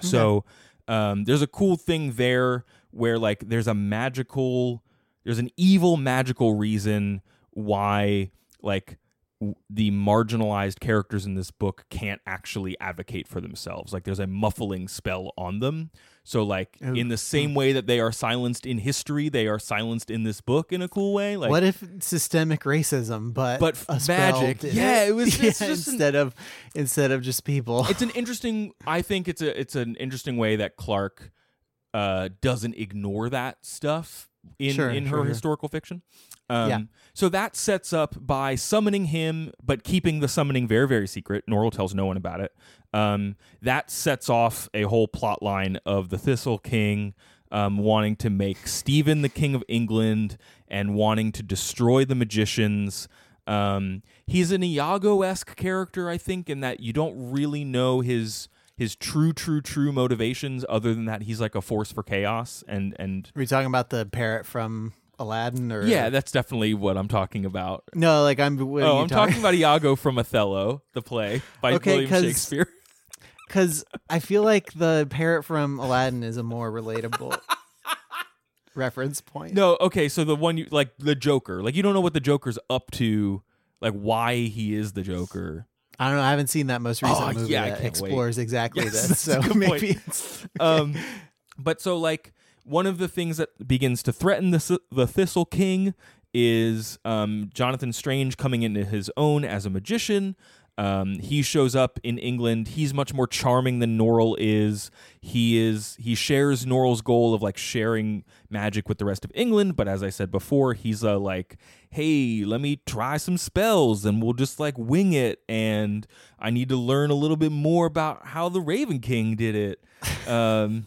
So um, there's a cool thing there where like there's a magical, there's an evil magical reason why like w- the marginalized characters in this book can't actually advocate for themselves. Like there's a muffling spell on them. So like Ooh. in the same way that they are silenced in history, they are silenced in this book in a cool way. Like what if systemic racism, but But a magic. Yeah, it was- Yeah, just an- instead of instead of just people. it's an interesting i think it's a it's an interesting way that Clarke uh doesn't ignore that stuff in Sure, in her sure. historical fiction um Yeah. so that sets up by summoning him but keeping the summoning very very secret norrell tells no one about it um that sets off a whole plot line of the thistle king um, wanting to make Stephen the king of England and wanting to destroy the magicians. Um, he's an Iago esque character, I think, in that you don't really know his his true, true, true motivations, other than that he's like a force for chaos and and Are we talking about the parrot from Aladdin or Yeah, that's definitely what I'm talking about. no, like I'm. What oh, I'm talking about Iago from Othello, the play by Okay, William 'cause- Shakespeare. because I feel like the parrot from Aladdin is a more relatable reference point. No, okay, so the one you like the Joker. Like you don't know what the Joker's up to, like why he is the Joker. I don't know. I haven't seen that most recent Oh, movie yeah, that can't wait. explores exactly Yes, this. So maybe Um but so like one of the things that begins to threaten the the Thistle King is um Jonathan Strange coming into his own as a magician. Um, he shows up in England. He's much more charming than Norrell is. He is he shares Norrell's goal of like sharing magic with the rest of England, but as I said before, he's a like, hey, let me try some spells and we'll just like wing it. And I need to learn a little bit more about how the Raven King did it. Um,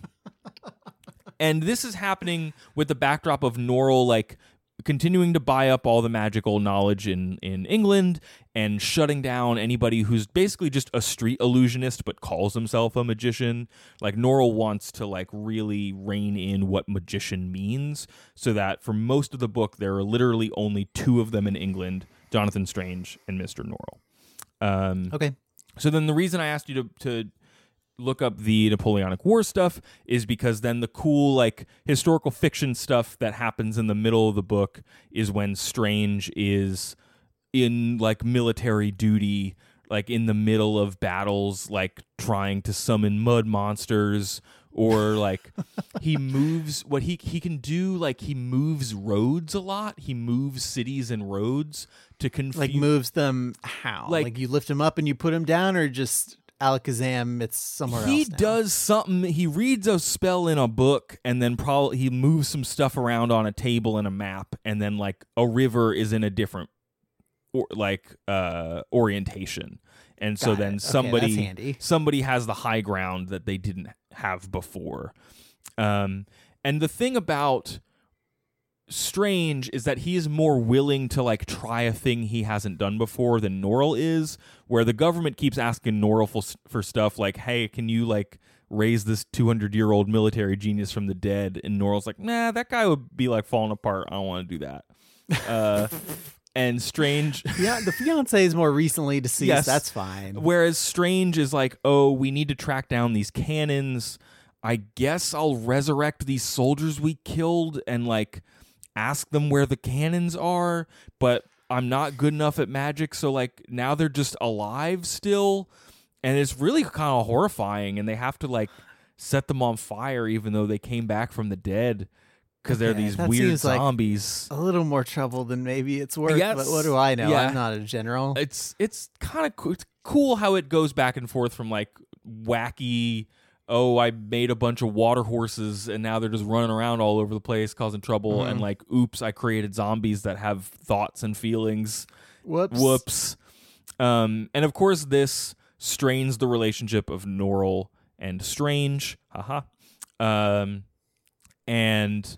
and this is happening with the backdrop of Norrell like continuing to buy up all the magical knowledge in in England and shutting down anybody who's basically just a street illusionist but calls himself a magician. Like Norrell wants to like really rein in what magician means so that for most of the book there are literally only two of them in England, Jonathan Strange and Mr. Norrell. Um okay. so then the reason I asked you to to look up the Napoleonic War stuff is because then the cool like historical fiction stuff that happens in the middle of the book is when Strange is in like military duty like in the middle of battles like trying to summon mud monsters or like he moves what he he can do like he moves roads a lot he moves cities and roads to confuse Like moves them how? Like- Like, you lift him up and you put him down, or just Alakazam? It's somewhere he else. now? does something he reads a spell in a book and then probably he moves some stuff around on a table and a map and then like a river is in a different or like uh orientation and so Got then it. Somebody handy. somebody has the high ground that they didn't have before um and the thing about strange is that he is more willing to like try a thing he hasn't done before than Norrell is, where the government keeps asking Norrell for, for stuff like, "Hey, can you like raise this 200 year old military genius from the dead?" And Norrell's like, "Nah, that guy would be like falling apart. I don't want to do that." Uh, and Strange, Yeah, the fiance is more recently deceased. Yes. That's fine. Whereas Strange is like, oh, we need to track down these cannons. I guess I'll resurrect these soldiers we killed and like ask them where the cannons are, but I'm not good enough at magic, so like now they're just alive still. And it's really kind of horrifying, and they have to like set them on fire even though they came back from the dead because they're Okay, these weird seems like- zombies. A little more trouble than maybe it's worth. Yes. But what do I know? Yeah. I'm not a general. it's it's kind of cool. It's cool how it goes back and forth from like wacky. Oh, I made a bunch of water horses and now they're just running around all over the place causing trouble. And like, oops, I created zombies that have thoughts and feelings. Whoops. Whoops. Um, and of course, this strains the relationship of Norrell and Strange. Haha. Um, and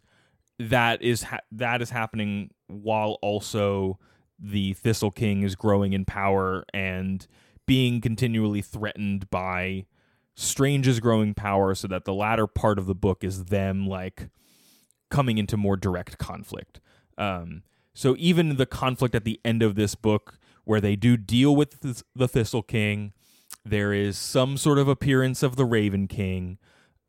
that is ha- that is happening while also the Thistle King is growing in power and being continually threatened by Strange's growing power, so that the latter part of the book is them like coming into more direct conflict. Um, so even the conflict at the end of this book, where they do deal with th- the Thistle King, there is some sort of appearance of the Raven King.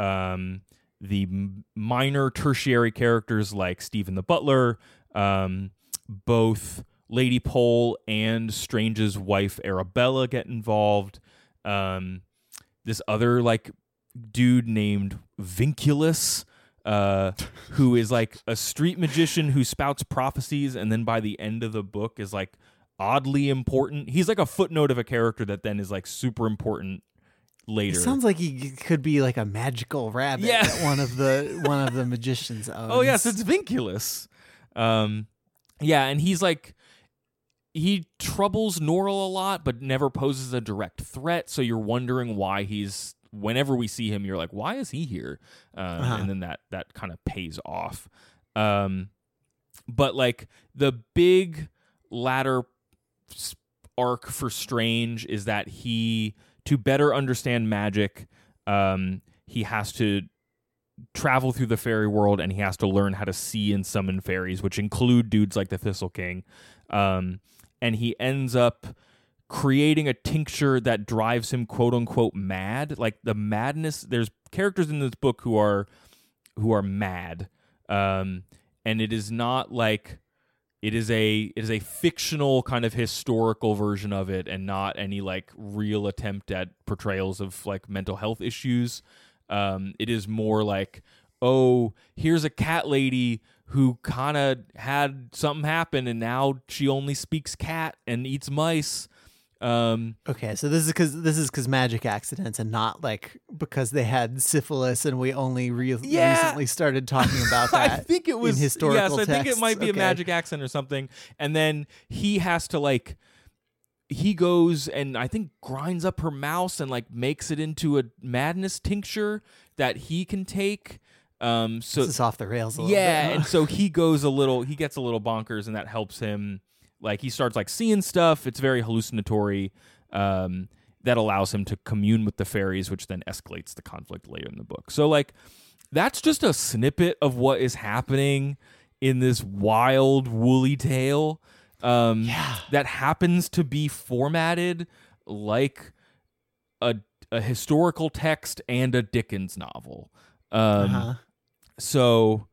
Um, the minor tertiary characters like Stephen the Butler, um, both Lady Pole and Strange's wife Arabella get involved. Um, this other like dude named Vinculus, uh, who is like a street magician who spouts prophecies, and then by the end of the book is like oddly important. He's like a footnote of a character that then is like super important It later. sounds like he could be like a magical rabbit Yeah. that one of the one of the magicians owns. Oh yes, it's Vinculus. Um, yeah, and he's like he troubles Norrell a lot, but never poses a direct threat. So you're wondering why he's. Whenever we see him, you're like, why is he here? Um, Uh-huh. And then that that kind of pays off. Um, but like the big ladder arc for Strange is that he to better understand magic, um, he has to travel through the fairy world and he has to learn how to see and summon fairies, which include dudes like the Thistle King. Um, and he ends up creating a tincture that drives him quote unquote mad. Like the madness, there's characters in this book who are who are mad. Um, and it is not like it is a it is a fictional kind of historical version of it and not any like real attempt at portrayals of like mental health issues um, it is more like oh here's a cat lady who kind of had something happen and now she only speaks cat and eats mice um, Okay, so this is because this is because magic accidents and not like because they had syphilis and we only re- Yeah. recently started talking about that. I think it was in historical Yes, I think it might be a magic accent or something. And then he has to like he goes and I think grinds up her mouse and like makes it into a madness tincture that he can take. Um so This is off the rails a little yeah, bit. and so he goes a little he gets a little bonkers and that helps him like he starts like seeing stuff. It's very hallucinatory. Um that allows him to commune with the fairies, which then escalates the conflict later in the book. So like that's just a snippet of what is happening in this wild woolly tale um, Yeah. that happens to be formatted like a, a historical text and a Dickens novel. Um, Uh-huh. So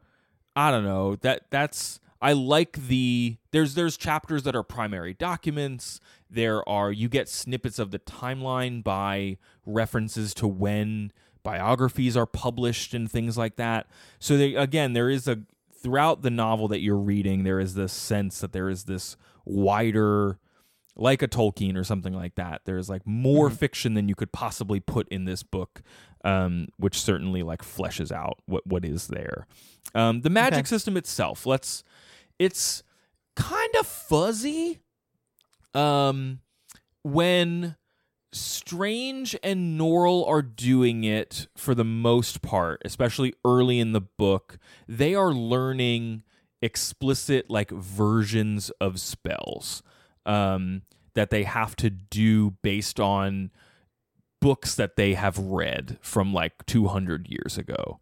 I don't know that that's I like the there's there's chapters that are primary documents. There are you get snippets of the timeline by references to when biographies are published and things like that. So they, again, there is a throughout the novel that you're reading, there is this sense that there is this wider like a Tolkien or something like that. There's like more fiction than you could possibly put in this book, um, which certainly like fleshes out what what is there. Um, the magic Okay. system itself, let's it's kind of fuzzy. Um, when Strange and Norrell are doing it for the most part, especially early in the book, they are learning explicit like versions of spells um, that they have to do based on books that they have read from like 200 years ago.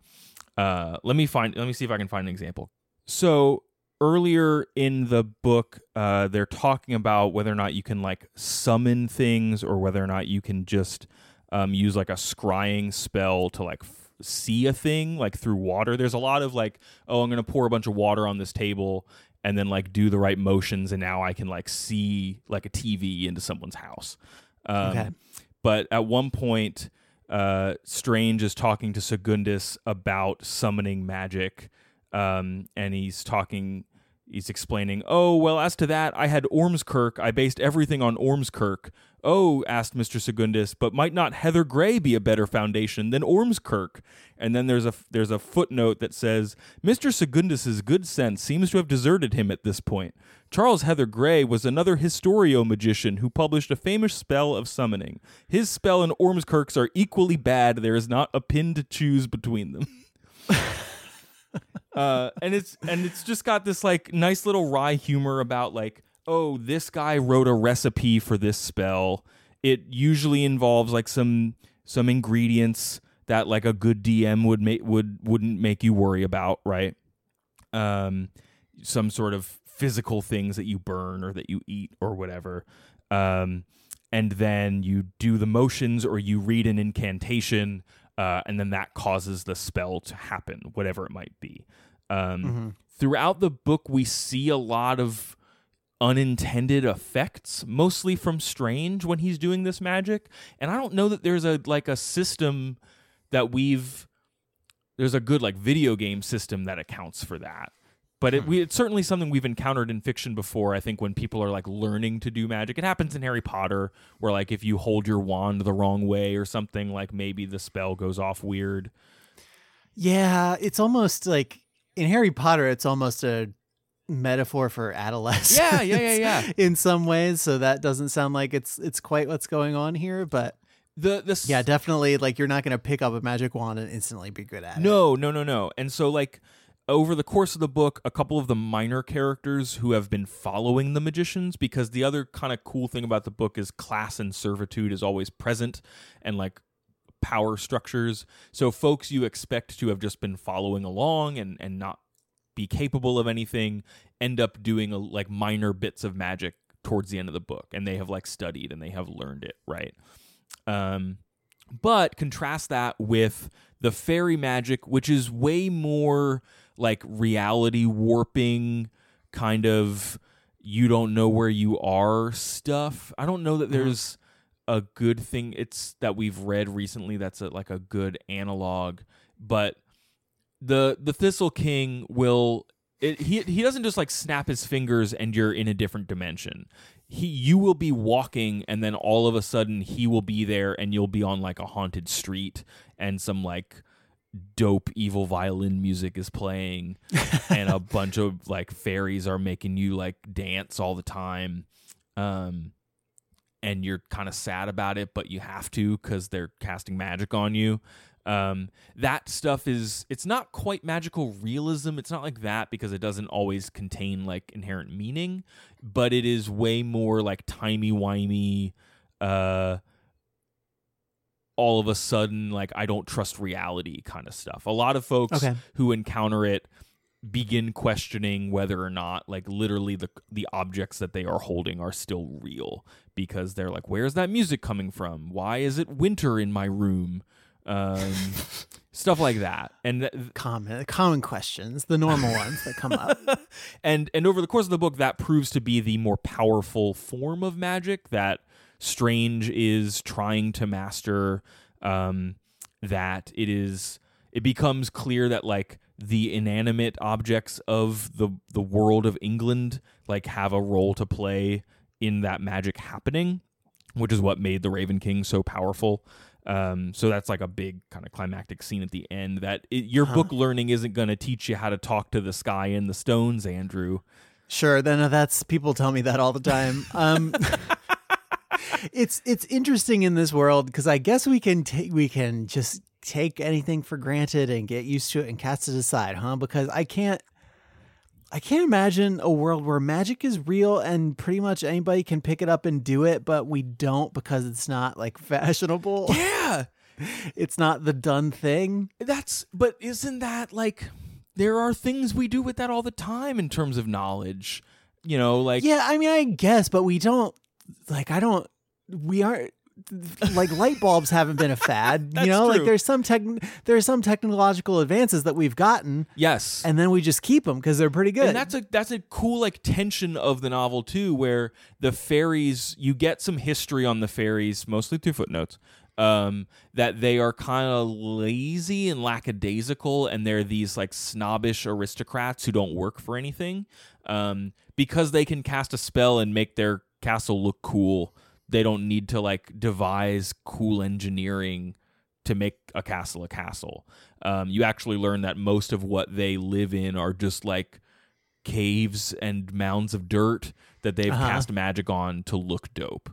Uh, let me find. Let me see if I can find an example. So earlier in the book, uh, they're talking about whether or not you can like summon things, or whether or not you can just um, use like a scrying spell to like f- see a thing like through water. There's a lot of like, oh, I'm gonna pour a bunch of water on this table and then like do the right motions, and now I can like see like a TV into someone's house. Um, Okay. But at one point, uh, Strange is talking to Segundus about summoning magic, um, and he's talking. He's explaining, oh, well, as to that, I had Ormskirk. I based everything on Ormskirk. Oh, asked Mr. Segundus, but might not Heather Gray be a better foundation than Ormskirk? And then there's a there's a footnote that says Mr. Segundus's good sense seems to have deserted him at this point. Charles Heather Gray was another historio magician who published a famous spell of summoning. His spell and Ormskirk's are equally bad. There is not a pin to choose between them. uh, and it's and it's just got this like nice little wry humor about like oh this guy wrote a recipe for this spell. It usually involves like some some ingredients that like a good dm would make would wouldn't make you worry about right? Um some sort of physical things that you burn or that you eat or whatever. Um and then you do the motions or you read an incantation uh, and then that causes the spell to happen whatever it might be. Um, throughout the book we see a lot of unintended effects mostly from strange when he's doing this magic. And i don't know that there's a like a system that we've there's a good like video game system that accounts for that. But it, hmm. we, it's certainly something we've encountered in fiction before i think when people are like learning to do magic. It happens in harry potter where like if you hold your wand the wrong way or something like maybe the spell goes off weird. Yeah, it's almost like in Harry Potter, it's almost a metaphor for adolescence. Yeah, yeah, yeah, yeah. in some ways, so that doesn't sound like it's it's quite what's going on here, but the the yeah, definitely like you're not going to pick up a magic wand and instantly be good at it. No, no, no, no. And so like over the course of the book, a couple of the minor characters who have been following the magicians because the other kind of cool thing about the book is class and servitude is always present and like power structures. So folks you expect to have just been following along and and not be capable of anything end up doing a, like minor bits of magic towards the end of the book and they have like studied and they have learned it, right? Um but contrast that with the fairy magic which is way more like reality warping kind of you don't know where you are stuff. I don't know that there's a good thing it's that we've read recently that's a, like a good analog, but the the Thistle King will it, he he doesn't just like snap his fingers and you're in a different dimension. He you will be walking and then all of a sudden he will be there and you'll be on like a haunted street and some like dope evil violin music is playing and a bunch of like fairies are making you like dance all the time um and you're kind of sad about it but you have to cuz they're casting magic on you um that stuff is it's not quite magical realism it's not like that because it doesn't always contain like inherent meaning but it is way more like timey-wimey uh all of a sudden like I don't trust reality kind of stuff. A lot of folks Okay. who encounter it begin questioning whether or not like literally the the objects that they are holding are still real because they're like where's that music coming from? Why is it winter in my room? Um stuff like that. And th- Common common questions, the normal ones that come up. and and over the course of the book that proves to be the more powerful form of magic that strange is trying to master um that it is it becomes clear that like the inanimate objects of the the world of England like have a role to play in that magic happening which is what made the Raven King so powerful. Um, so that's like a big kind of climactic scene at the end. That it, your book learning isn't going to teach you how to talk to the sky and the stones, Andrew. Sure, then uh, that's people tell me that all the time. Um, it's it's interesting in this world because I guess we can take we can just take anything for granted and get used to it and cast it aside, huh? Because I can't I can't imagine a world where magic is real and pretty much anybody can pick it up and do it, but we don't because it's not like fashionable. Yeah, It's not the done thing. that's. But isn't that like there are things we do with that all the time in terms of knowledge? You know, like Yeah, I mean, I guess, but we don't like. I don't. We aren't like light bulbs haven't been a fad. You know, like there's some tech, there's some technological advances that we've gotten, yes, and then we just keep them because they're pretty good. And that's a that's a cool like tension of the novel too, where the fairies you get some history on the fairies, mostly through footnotes. Um, that they are kind of lazy and lackadaisical, and they're these like snobbish aristocrats who don't work for anything. Um, because they can cast a spell and make their castle look cool. They don't need to like devise cool engineering to make a castle a castle. Um, you actually learn that most of what they live in are just like caves and mounds of dirt that they've Uh-huh. cast magic on to look dope.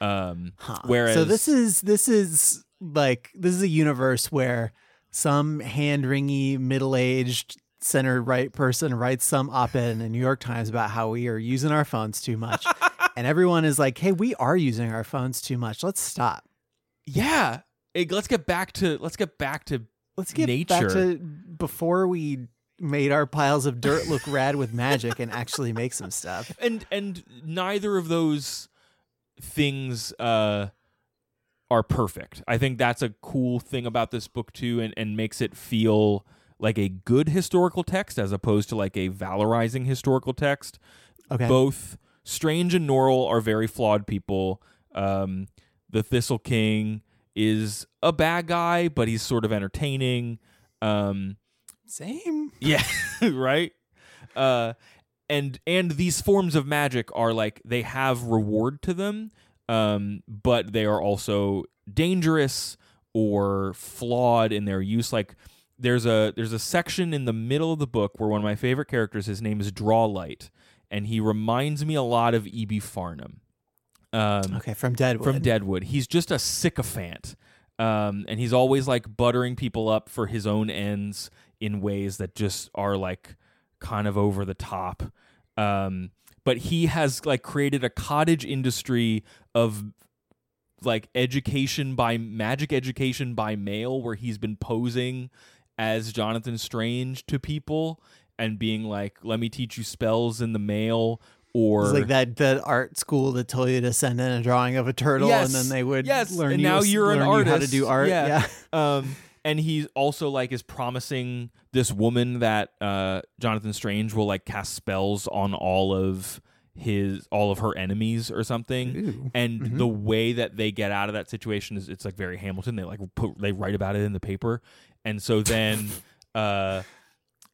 Um, Huh. Whereas, so this is this is like this is a universe where some hand wringy middle aged center right person writes some op ed in the New York Times about how we are using our phones too much, and everyone is like, "Hey, we are using our phones too much. Let's stop." yeah. Hey, let's get back to let's get back to Let's get back to before we made our piles of dirt look rad with magic and actually make some stuff. and and neither of those things uh are perfect. I think that's a cool thing about this book too and and makes it feel like a good historical text as opposed to like a valorizing historical text. Okay. Both Strange and Norrell are very flawed people. Um the Thistle King is a bad guy, but he's sort of entertaining. Um Same. yeah, right. Uh, and and these forms of magic are like they have reward to them, um, but they are also dangerous or flawed in their use. Like there's a there's a section in the middle of the book where one of my favorite characters, his name is Drawlight, and he reminds me a lot of E.B. Farnham. Um, Okay, from Deadwood. from Deadwood. He's just a sycophant. Um, and he's always like buttering people up for his own ends in ways that just are like kind of over the top. Um, but he has like created a cottage industry of like education by magic education by mail where he's been posing as Jonathan Strange to people and being like, "Let me teach you spells in the mail." Or It's like that that art school that told you to send in a drawing of a turtle, Yes. and then they would yes, learn and you, now you're an learn you artist how to do art. Yeah. Yeah, um, and he also like is promising this woman that uh, Jonathan Strange will like cast spells on all of his all of her enemies or something. And Mhm. the way that they get out of that situation is it's like very Hamilton. They like put they write about it in the paper, and so then. uh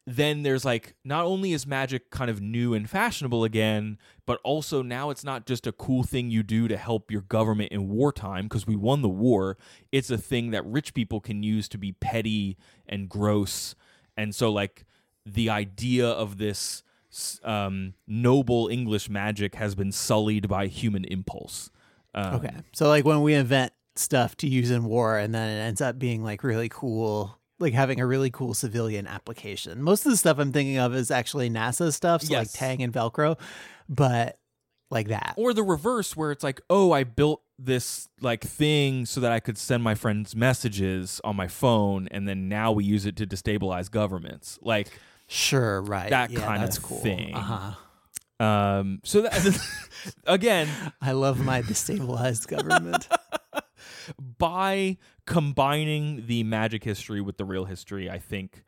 then there's like not only is magic kind of new and fashionable again, but also now it's not just a cool thing you do to help your government in wartime because we won the war. It's a thing that rich people can use to be petty and gross. And so, like, the idea of this um, noble English magic has been sullied by human impulse. Um, Okay. So like when we invent stuff to use in war and then it ends up being like really cool, like having a really cool civilian application. Most of the stuff I'm thinking of is actually NASA stuff, so Yes. like Tang and Velcro, but like that. Or the reverse, where it's like, oh, I built this like thing so that I could send my friends messages on my phone, and then now we use it to destabilize governments. Like, Sure, right. That yeah, kind of cool. thing. Uh-huh. um, so that again, I love my destabilized government. by combining the magic history with the real history, I think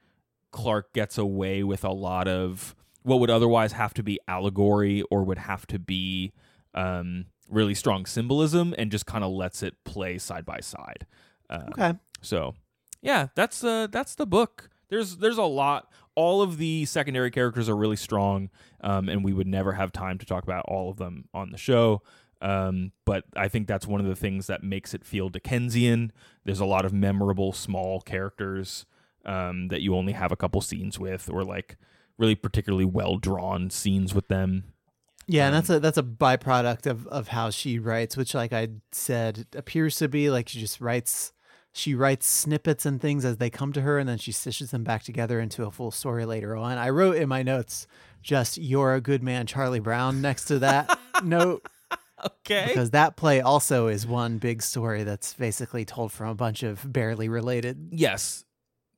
Clarke gets away with a lot of what would otherwise have to be allegory or would have to be um, really strong symbolism and just kind of lets it play side by side. Uh, Okay. So, yeah, that's uh that's the book. There's there's a lot. All of the secondary characters are really strong, um, and we would never have time to talk about all of them on the show. Um, but I think that's one of the things that makes it feel Dickensian. There's a lot of memorable small characters um, that you only have a couple scenes with, or like really particularly well drawn scenes with them. Yeah, and Um, that's a that's a byproduct of of how she writes, which like I said appears to be like she just writes she writes snippets and things as they come to her and then she stitches them back together into a full story later on. I wrote in my notes just you're a good man Charlie Brown next to that note Okay. because that play also is one big story that's basically told from a bunch of barely related Yes.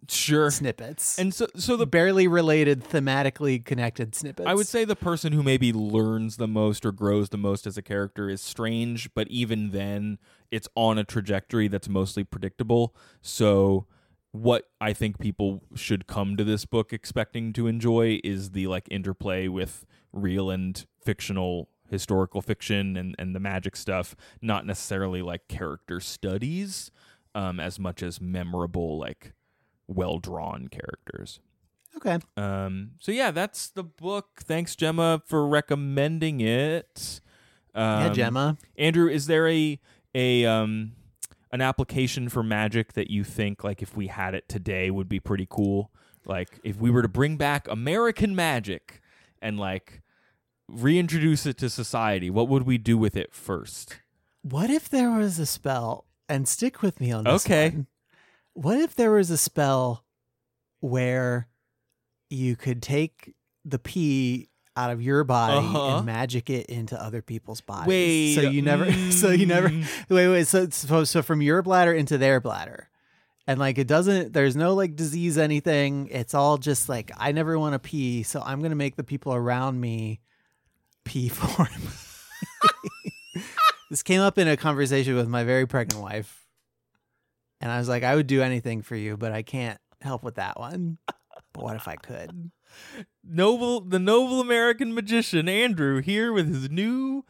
Sure. snippets. And so so the the barely related thematically connected snippets. I would say the person who maybe learns the most or grows the most as a character is Strange, but even then, it's on a trajectory that's mostly predictable. So, what I think people should come to this book expecting to enjoy is the like interplay with real and fictional historical fiction and, and the magic stuff, not necessarily like character studies, um, as much as memorable, like well drawn characters. Okay. Um, so yeah, that's the book. Thanks, Gemma, for recommending it. Um, yeah, Gemma. Andrew, is there a a um an application for magic that you think like if we had it today would be pretty cool? Like if we were to bring back American magic and like reintroduce it to society, what would we do with it first? What if there was a spell, and stick with me on this Okay. one. What if there was a spell where you could take the pee out of your body Uh-huh. and magic it into other people's bodies? Wait, so you never, so you never, mm, wait, wait, so, so, so from your bladder into their bladder. And like it doesn't, there's no like disease, anything. It's all just like, I never want to pee. So I'm going to make the people around me pee for me. this came up in a conversation with my very pregnant wife. And I was like, I would do anything for you, but I can't help with that one. But what if I could? noble the noble American magician Andrew here with his new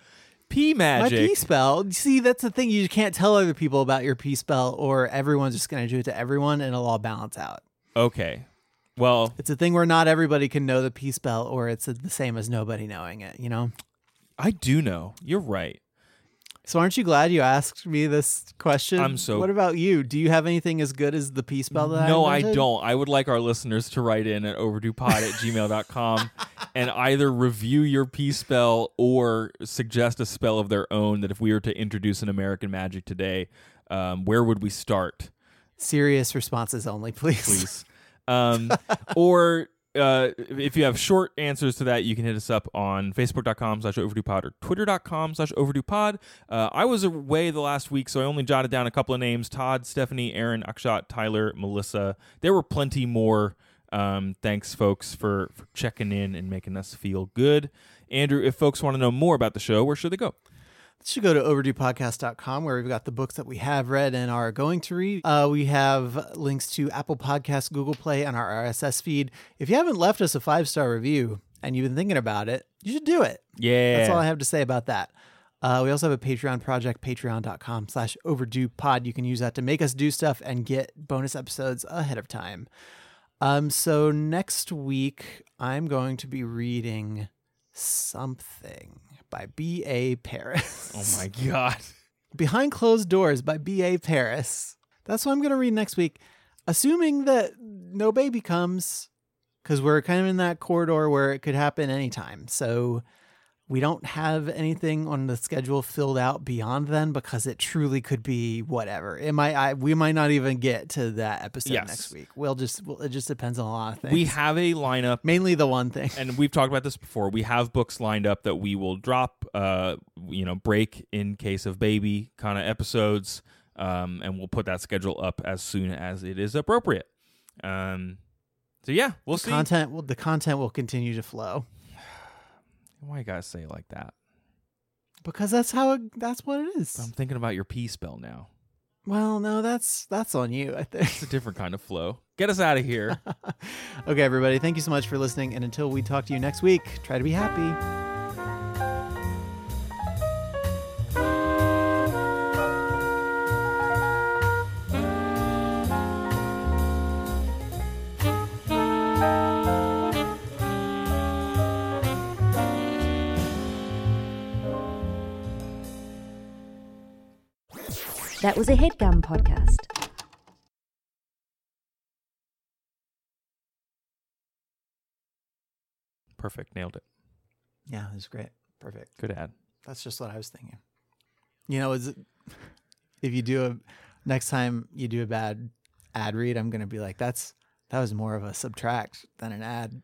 My magic. pee spell. See, that's the thing. You can't tell other people about your pee spell, or everyone's just going to do it to everyone and it'll all balance out. Okay. Well, It's a thing where not everybody can know the peace spell, or it's the same as nobody knowing it, you know? I do know. You're right. So aren't you glad you asked me this question? I'm so- What about you? Do you have anything as good as the peace spell that no, I I don't. I would like our listeners to write in at overduepod at gmail.com and either review your peace spell or suggest a spell of their own that if we were to introduce an American magic today, um, where would we start, Serious responses only, please. please? Um, or uh, if you have short answers to that, you can hit us up on facebook.com slash overduepod or twitter.com slash overduepod. Uh, I was away the last week, so I only jotted down a couple of names Todd, Stephanie, Aaron, Akshat, Tyler, Melissa. There were plenty more. Um, thanks, folks, for, for checking in and making us feel good. Andrew, if folks want to know more about the show, where should they go? Should go to overduepodcast.com where we've got the books that we have read and are going to read. Uh, we have links to Apple Podcasts, Google Play, and our RSS feed. If you haven't left us a five star review and you've been thinking about it, you should do it. Yeah. That's all I have to say about that. Uh, we also have a Patreon project, patreon.com slash overdue pod. You can use that to make us do stuff and get bonus episodes ahead of time. Um, so next week, I'm going to be reading something by B.A. Paris. Oh my God. Behind Closed Doors by B.A. Paris. That's what I'm going to read next week, assuming that no baby comes, because we're kind of in that corridor where it could happen anytime. So we don't have anything on the schedule filled out beyond then because it truly could be whatever. It might I, we might not even get to that episode Yes. next week. We'll just well, it just depends on a lot of things. We have a lineup mainly the one thing. and we've talked about this before. We have books lined up that we will drop, uh, you know, break in case of baby kind of episodes, um, and we'll put that schedule up as soon as it is appropriate. Um, so yeah, we'll see. content will the content will continue to flow Why you gotta say it like that? because that's how it, that's what it is. I'm thinking about your P spell now. Well, no, that's that's on you, I think. It's a different kind of flow. Get us out of here. okay, everybody, thank you so much for listening. And until we talk to you next week, try to be happy. A headgum podcast. Perfect. Nailed it. Yeah, it was great. Perfect. Good ad. That's just what I was thinking. You know, is it, if you do a next time you do a bad ad read, I'm gonna be like, that's that was more of a subtract than an ad.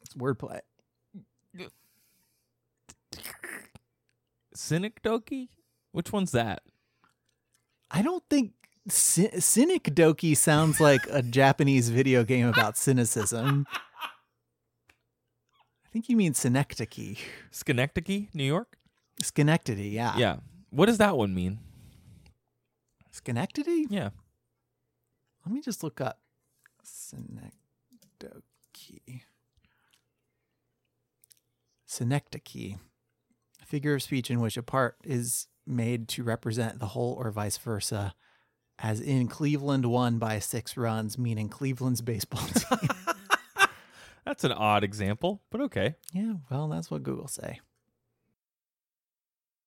It's wordplay. Synecdoche? Which one's that? I don't think Cy- Cynic Doki sounds like a Japanese video game about cynicism. I think you mean Synecdoche. Schenectady, New York? Schenectady, yeah. Yeah. What does that one mean? Schenectady? Yeah. Let me just look up Synecdoche. Synecdoche. A figure of speech in which a part is made to represent the whole or vice versa. As in Cleveland won by six runs, meaning Cleveland's baseball team. That's an odd example, but okay. yeah, well, that's what Google say.